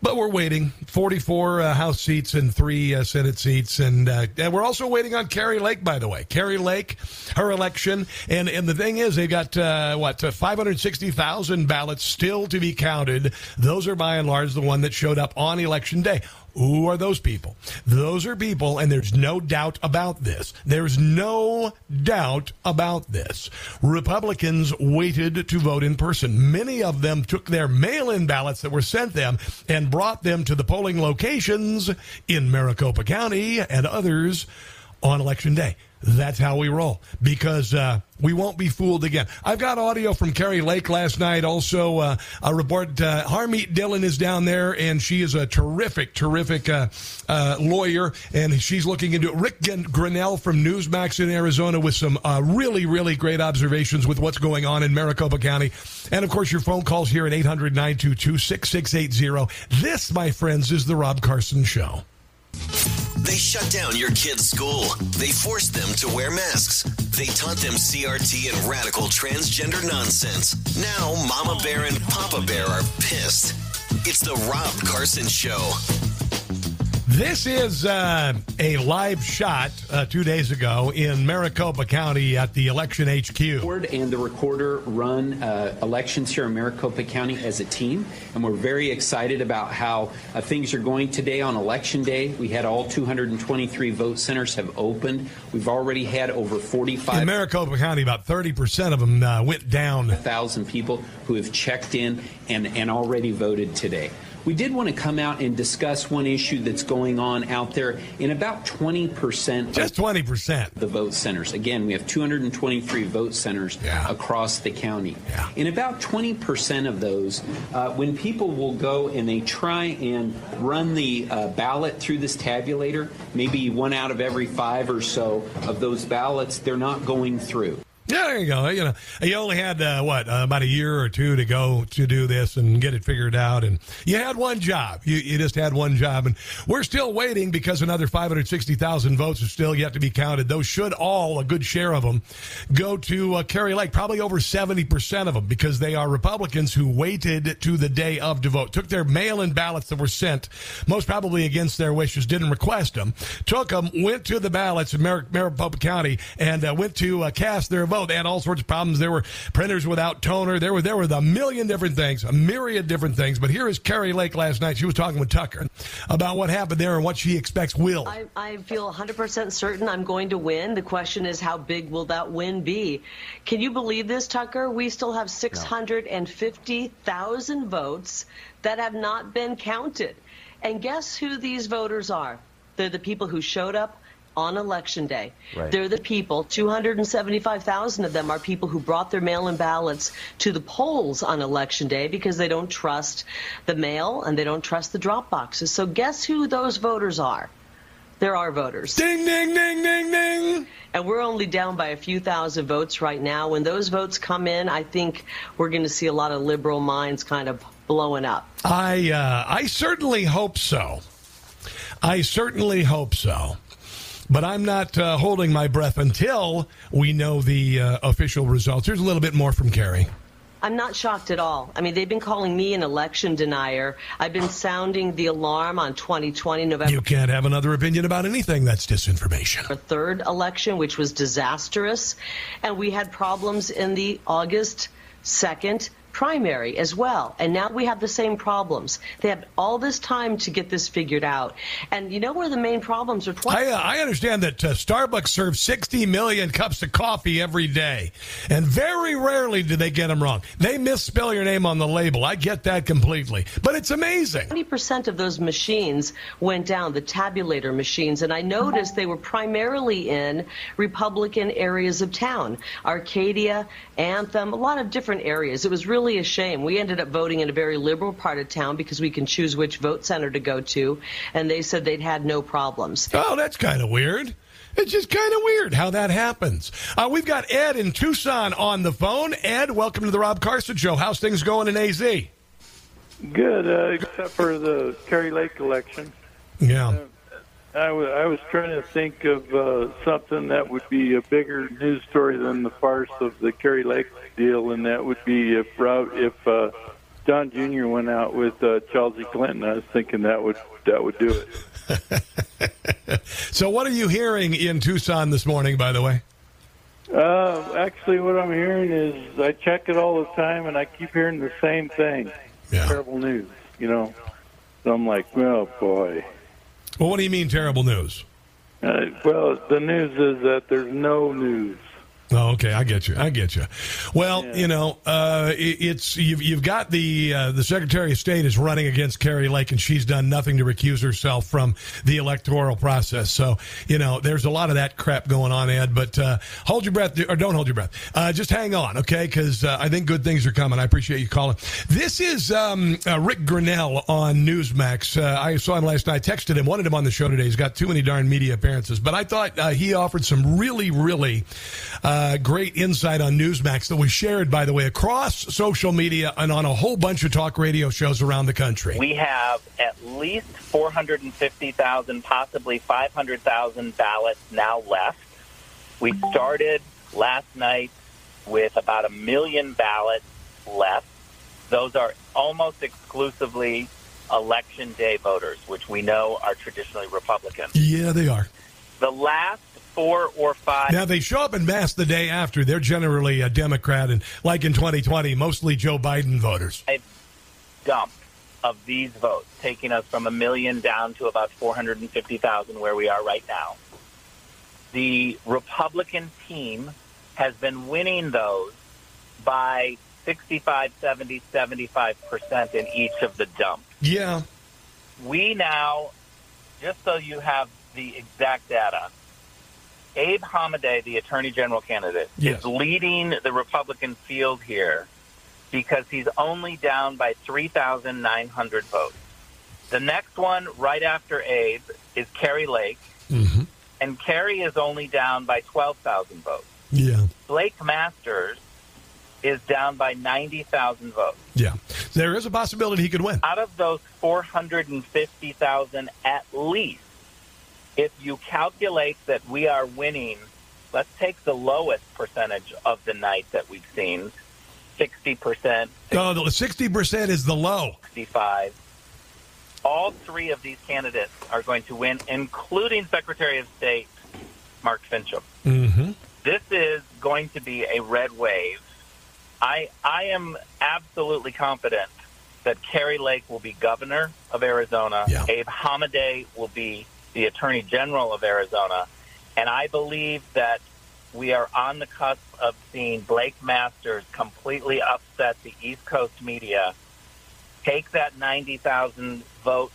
But we're waiting. 44 uh, House seats and three uh, Senate seats. And, uh, and we're also waiting on Kari Lake, by the way. Kari Lake, her election. And, and the thing is, they've got, uh, what, uh, 560,000 ballots still to be counted. Those are by and large the one that showed up on election day. Who are those people? Those are people, and there's no doubt about this. There's no doubt about this. Republicans waited to vote in person. Many of them took their mail in ballots that were sent them and brought them to the polling locations in Maricopa County and others on election day. That's how we roll because uh, we won't be fooled again. I've got audio from Kari Lake last night. Also, uh, a report. Uh, Harmeet Dillon is down there, and she is a terrific, terrific uh, uh, lawyer, and she's looking into it. Ric Grenell from Newsmax in Arizona with some uh, really, really great observations with what's going on in Maricopa County. And of course, your phone calls here at 800 922 6680. This, my friends, is The Rob Carson Show. They shut down your kid's school. They forced them to wear masks. They taught them CRT and radical transgender nonsense. Now, Mama Bear and Papa Bear are pissed. It's the Rob Carson Show. This is uh, a live shot uh, two days ago in Maricopa County at the election HQ. And the recorder run uh, elections here in Maricopa County as a team, and we're very excited about how uh, things are going today on election day. We had all 223 vote centers have opened. We've already had over 45. In Maricopa County, about 30% of them uh, went down. thousand people who have checked in and, and already voted today. We did want to come out and discuss one issue that's going on out there in about 20%. Just 20%. The vote centers. Again, we have 223 vote centers across the county. In about 20% of those, uh, when people will go and they try and run the uh, ballot through this tabulator, maybe one out of every five or so of those ballots, they're not going through. Yeah, there you go. You know, you only had uh, what uh, about a year or two to go to do this and get it figured out, and you had one job. You, you just had one job, and we're still waiting because another five hundred sixty thousand votes are still yet to be counted. Those should all a good share of them go to uh, Lake. Probably over seventy percent of them because they are Republicans who waited to the day of to vote, took their mail-in ballots that were sent, most probably against their wishes, didn't request them, took them, went to the ballots in Mar- Maricopa County, and uh, went to uh, cast their vote. They had all sorts of problems. There were printers without toner. There were there were a million different things, a myriad different things. But here is Kari Lake last night. She was talking with Tucker about what happened there and what she expects will. I, I feel 100% certain I'm going to win. The question is, how big will that win be? Can you believe this, Tucker? We still have 650,000 votes that have not been counted. And guess who these voters are? They're the people who showed up on election day. Right. They're the people, 275,000 of them are people who brought their mail in ballots to the polls on election day because they don't trust the mail and they don't trust the drop boxes. So guess who those voters are? There are voters. Ding, ding, ding, ding, ding. And we're only down by a few thousand votes right now. When those votes come in, I think we're going to see a lot of liberal minds kind of blowing up. I uh, I certainly hope so. I certainly hope so. But I'm not uh, holding my breath until we know the uh, official results. Here's a little bit more from Kari. I'm not shocked at all. I mean, they've been calling me an election denier. I've been sounding the alarm on 2020 November. You can't have another opinion about anything that's disinformation. Our third election, which was disastrous, and we had problems in the August 2nd primary as well. And now we have the same problems. They have all this time to get this figured out. And you know where the main problems are? 20- I, uh, I understand that uh, Starbucks serves 60 million cups of coffee every day. And very rarely do they get them wrong. They misspell your name on the label. I get that completely. But it's amazing. 20% of those machines went down, the tabulator machines. And I noticed they were primarily in Republican areas of town Arcadia, Anthem, a lot of different areas. It was really really a shame. We ended up voting in a very liberal part of town because we can choose which vote center to go to, and they said they'd had no problems. Oh, that's kind of weird. It's just kind of weird how that happens. Uh, we've got Ed in Tucson on the phone. Ed, welcome to the Rob Carson Show. How's things going in AZ? Good, uh, except for the Kari Lake election. Yeah. Uh, I, w- I was trying to think of uh, something that would be a bigger news story than the farce of the Kari Lake deal, and that would be if Rob, if uh, Don Jr. went out with uh, Chelsea Clinton. I was thinking that would that would do it. so, what are you hearing in Tucson this morning? By the way. Uh, actually, what I'm hearing is I check it all the time, and I keep hearing the same thing. Yeah. Terrible news, you know. So I'm like, oh boy. Well, what do you mean terrible news? Uh, well, the news is that there's no news. Oh, okay, I get you. I get you. Well, yeah. you know, uh, it, it's you've you've got the uh, the Secretary of State is running against Kari Lake, and she's done nothing to recuse herself from the electoral process. So, you know, there's a lot of that crap going on, Ed. But uh, hold your breath, or don't hold your breath. Uh, just hang on, okay? Because uh, I think good things are coming. I appreciate you calling. This is um, uh, Ric Grenell on Newsmax. I saw him last night. Texted him, wanted him on the show today. He's got too many darn media appearances, but I thought he offered some really, really uh, Uh, great insight on Newsmax that was shared, by the way, across social media and on a whole bunch of talk radio shows around the country. We have at least 450,000, possibly 500,000 ballots now left. We started last night with about a million ballots left. Those are almost exclusively election day voters, which we know are traditionally Republican. Yeah, they are. The last four or five. Now they show up in mass the day after. They're generally a Democrat, and like in 2020, mostly Joe Biden voters. A dump of these votes, taking us from a million down to about 450,000, where we are right now. The Republican team has been winning those by 65, 70, 75% in each of the dumps. Yeah. We now, just so you have the exact data, Abe Hamadeh, the Attorney General candidate, yes. is leading the Republican field here because he's only down by 3,900 votes. The next one, right after Abe, is Kari Lake, mm-hmm. and Kari is only down by 12,000 votes. Yeah. Blake Masters is down by 90,000 votes. Yeah. There is a possibility he could win. Out of those 450,000 at least, if you calculate that we are winning, let's take the lowest percentage of the night that we've seen, 60%. No, the 60% is the low. 65. All three of these candidates are going to win, including Secretary of State Mark Finchem. Mm-hmm. This is going to be a red wave. I I am absolutely confident that Kari Lake will be governor of Arizona. Yeah. Abe Hamadeh will be the Attorney General of Arizona. And I believe that we are on the cusp of seeing Blake Masters completely upset the East Coast media, take that 90,000 vote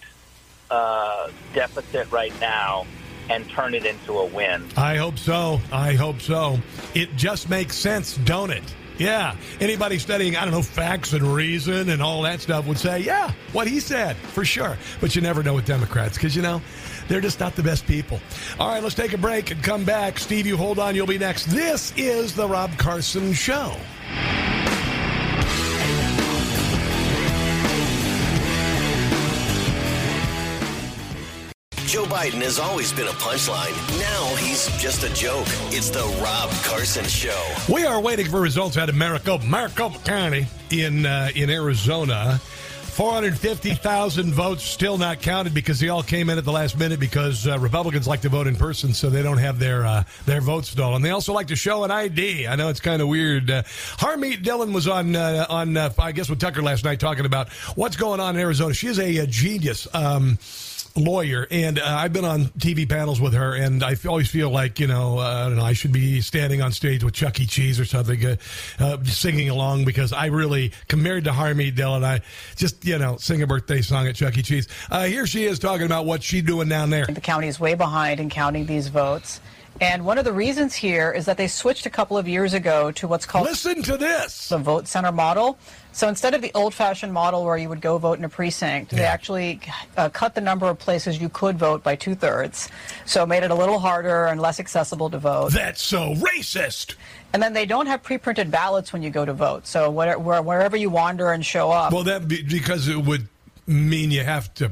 uh, deficit right now, and turn it into a win. I hope so. I hope so. It just makes sense, don't it? Yeah. Anybody studying, I don't know, facts and reason and all that stuff would say, yeah, what he said, for sure. But you never know with Democrats because, you know, they're just not the best people. All right, let's take a break and come back. Steve, you hold on. You'll be next. This is The Rob Carson Show. Joe Biden has always been a punchline. Now he's just a joke. It's the Rob Carson Show. We are waiting for results out of Maricopa, Maricopa County in uh, in Arizona 450,000 votes still not counted because they all came in at the last minute because uh, Republicans like to vote in person, so they don't have their uh, their votes stolen. They also like to show an ID. I know it's kind of weird. Uh, Harmeet Dillon was on uh, on uh, I guess with Tucker last night talking about what's going on in Arizona. She is a, a genius. Um, lawyer, and uh, I've been on TV panels with her, and I always feel like you know, uh, I don't know, I should be standing on stage with Chuck E. Cheese or something, uh, uh, singing along because I really, compared to Harmeet and I just you know sing a birthday song at Chuck E. Cheese. Uh, here she is talking about what she's doing down there. The county is way behind in counting these votes. And one of the reasons here is that they switched a couple of years ago to what's called Listen to this. the vote center model. So instead of the old-fashioned model where you would go vote in a precinct, they actually uh, cut the number of places you could vote by two-thirds. So it made it a little harder and less accessible to vote. That's so racist. And then they don't have pre-printed ballots when you go to vote. So where, where, wherever you wander and show up, Well, that be, because it would mean you have to,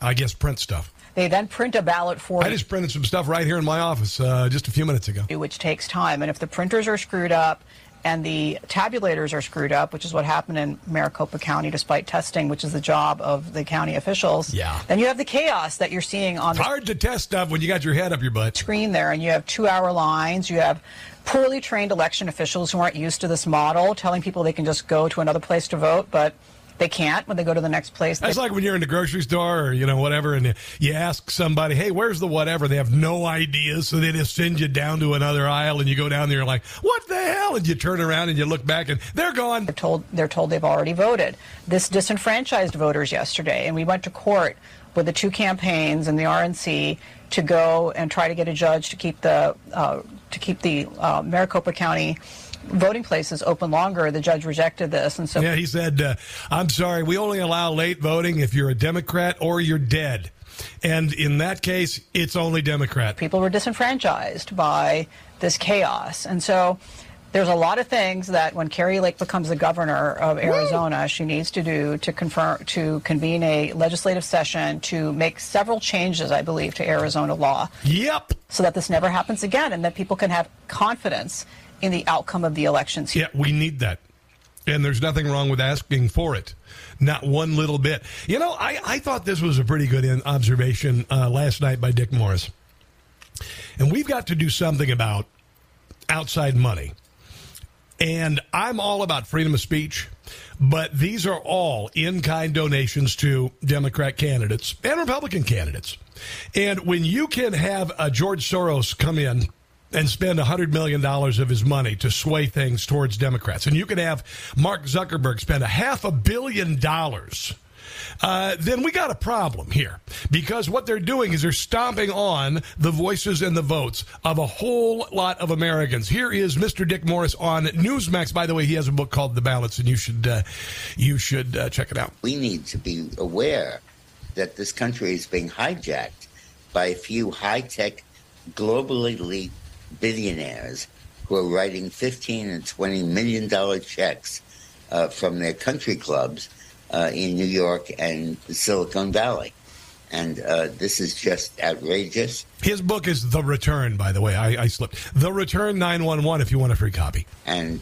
I guess, print stuff. They then print a ballot for I just printed some stuff right here in my office uh, just a few minutes ago. which takes time. And if the printers are screwed up and the tabulators are screwed up, which is what happened in Maricopa County despite testing, which is the job of the county officials, Yeah. then you have the chaos that you're seeing on It's the hard to test stuff when you got your head up your butt. screen there and you have two hour lines, you have poorly trained election officials who aren't used to this model telling people they can just go to another place to vote, but they can't when they go to the next place. That's like when you're in the grocery store or you know whatever, and you ask somebody, "Hey, where's the whatever?" They have no idea, so they just send you down to another aisle, and you go down there like, "What the hell?" And you turn around and you look back, and they're gone. They're told they're told they've already voted. This disenfranchised voters yesterday, and we went to court with the two campaigns and the RNC to go and try to get a judge to keep the uh, to keep the uh, Maricopa County voting places open longer. The judge rejected this, and so Yeah, he said, uh, "I'm sorry, we only allow late voting if you're a Democrat or you're dead." And in that case, it's only Democrat. people were disenfranchised by this chaos. And so there's a lot of things that when Kari Lake becomes the governor of Arizona, she needs to do to confirm to convene a legislative session to make several changes, I believe, to Arizona law. Yep. So that this never happens again and that people can have confidence in the outcome of the elections. Yeah, we need that. And there's nothing wrong with asking for it. Not one little bit. You know, I, I thought this was a pretty good observation uh, last night by Dick Morris. And we've got to do something about outside money. And I'm all about freedom of speech, but these are all in kind donations to Democrat candidates and Republican candidates. And when you can have uh, George Soros come in and spend $100 million of his money to sway things towards Democrats, and you can have Mark Zuckerberg spend a half a billion dollars uh, then we got a problem here because what they're doing is they're stomping on the voices and the votes of a whole lot of Americans. Here is Mr. Dick Morris on Newsmax. By the way, he has a book called The Ballots, and you should uh, you should uh, check it out. We need to be aware that this country is being hijacked by a few high tech, globally elite billionaires who are writing 15 and 20 million dollar checks uh, from their country clubs uh, in New York and Silicon Valley. And uh, this is just outrageous. His book is The Return, by the way. I, I slipped. The Return 911 if you want a free copy. and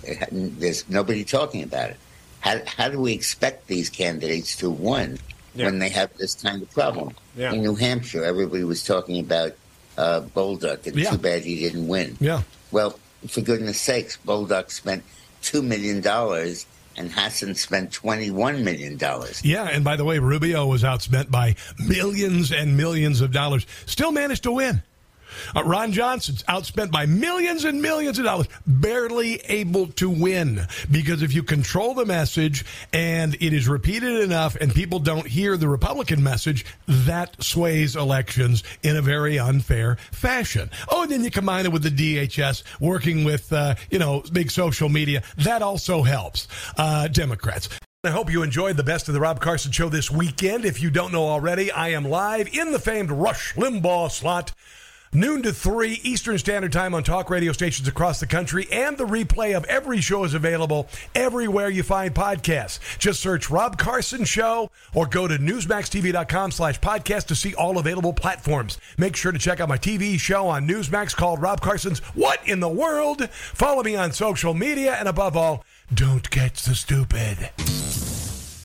there's nobody talking about it. How, how do we expect these candidates to win when they have this kind of problem? Yeah. In New Hampshire, everybody was talking about uh, Bolduc, and Yeah. too bad he didn't win. Yeah. Well, for goodness sakes, Bolduc spent $2 million and Hassan spent $21 million. Yeah, and by the way, Rubio was outspent by millions and millions of dollars. Still managed to win. Uh, Ron Johnson's outspent by millions and millions of dollars, barely able to win. Because if you control the message and it is repeated enough and people don't hear the Republican message, that sways elections in a very unfair fashion. Oh, and then you combine it with the DHS working with, uh, you know, big social media. That also helps uh, Democrats. I hope you enjoyed the best of the Rob Carson show this weekend. If you don't know already, I am live in the famed Rush Limbaugh slot. Noon to 3 Eastern Standard Time on talk radio stations across the country, and the replay of every show is available everywhere you find podcasts. Just search Rob Carson Show or go to NewsMaxTV.com slash podcast to see all available platforms. Make sure to check out my TV show on Newsmax called Rob Carson's What in the World? Follow me on social media, and above all, don't catch the stupid.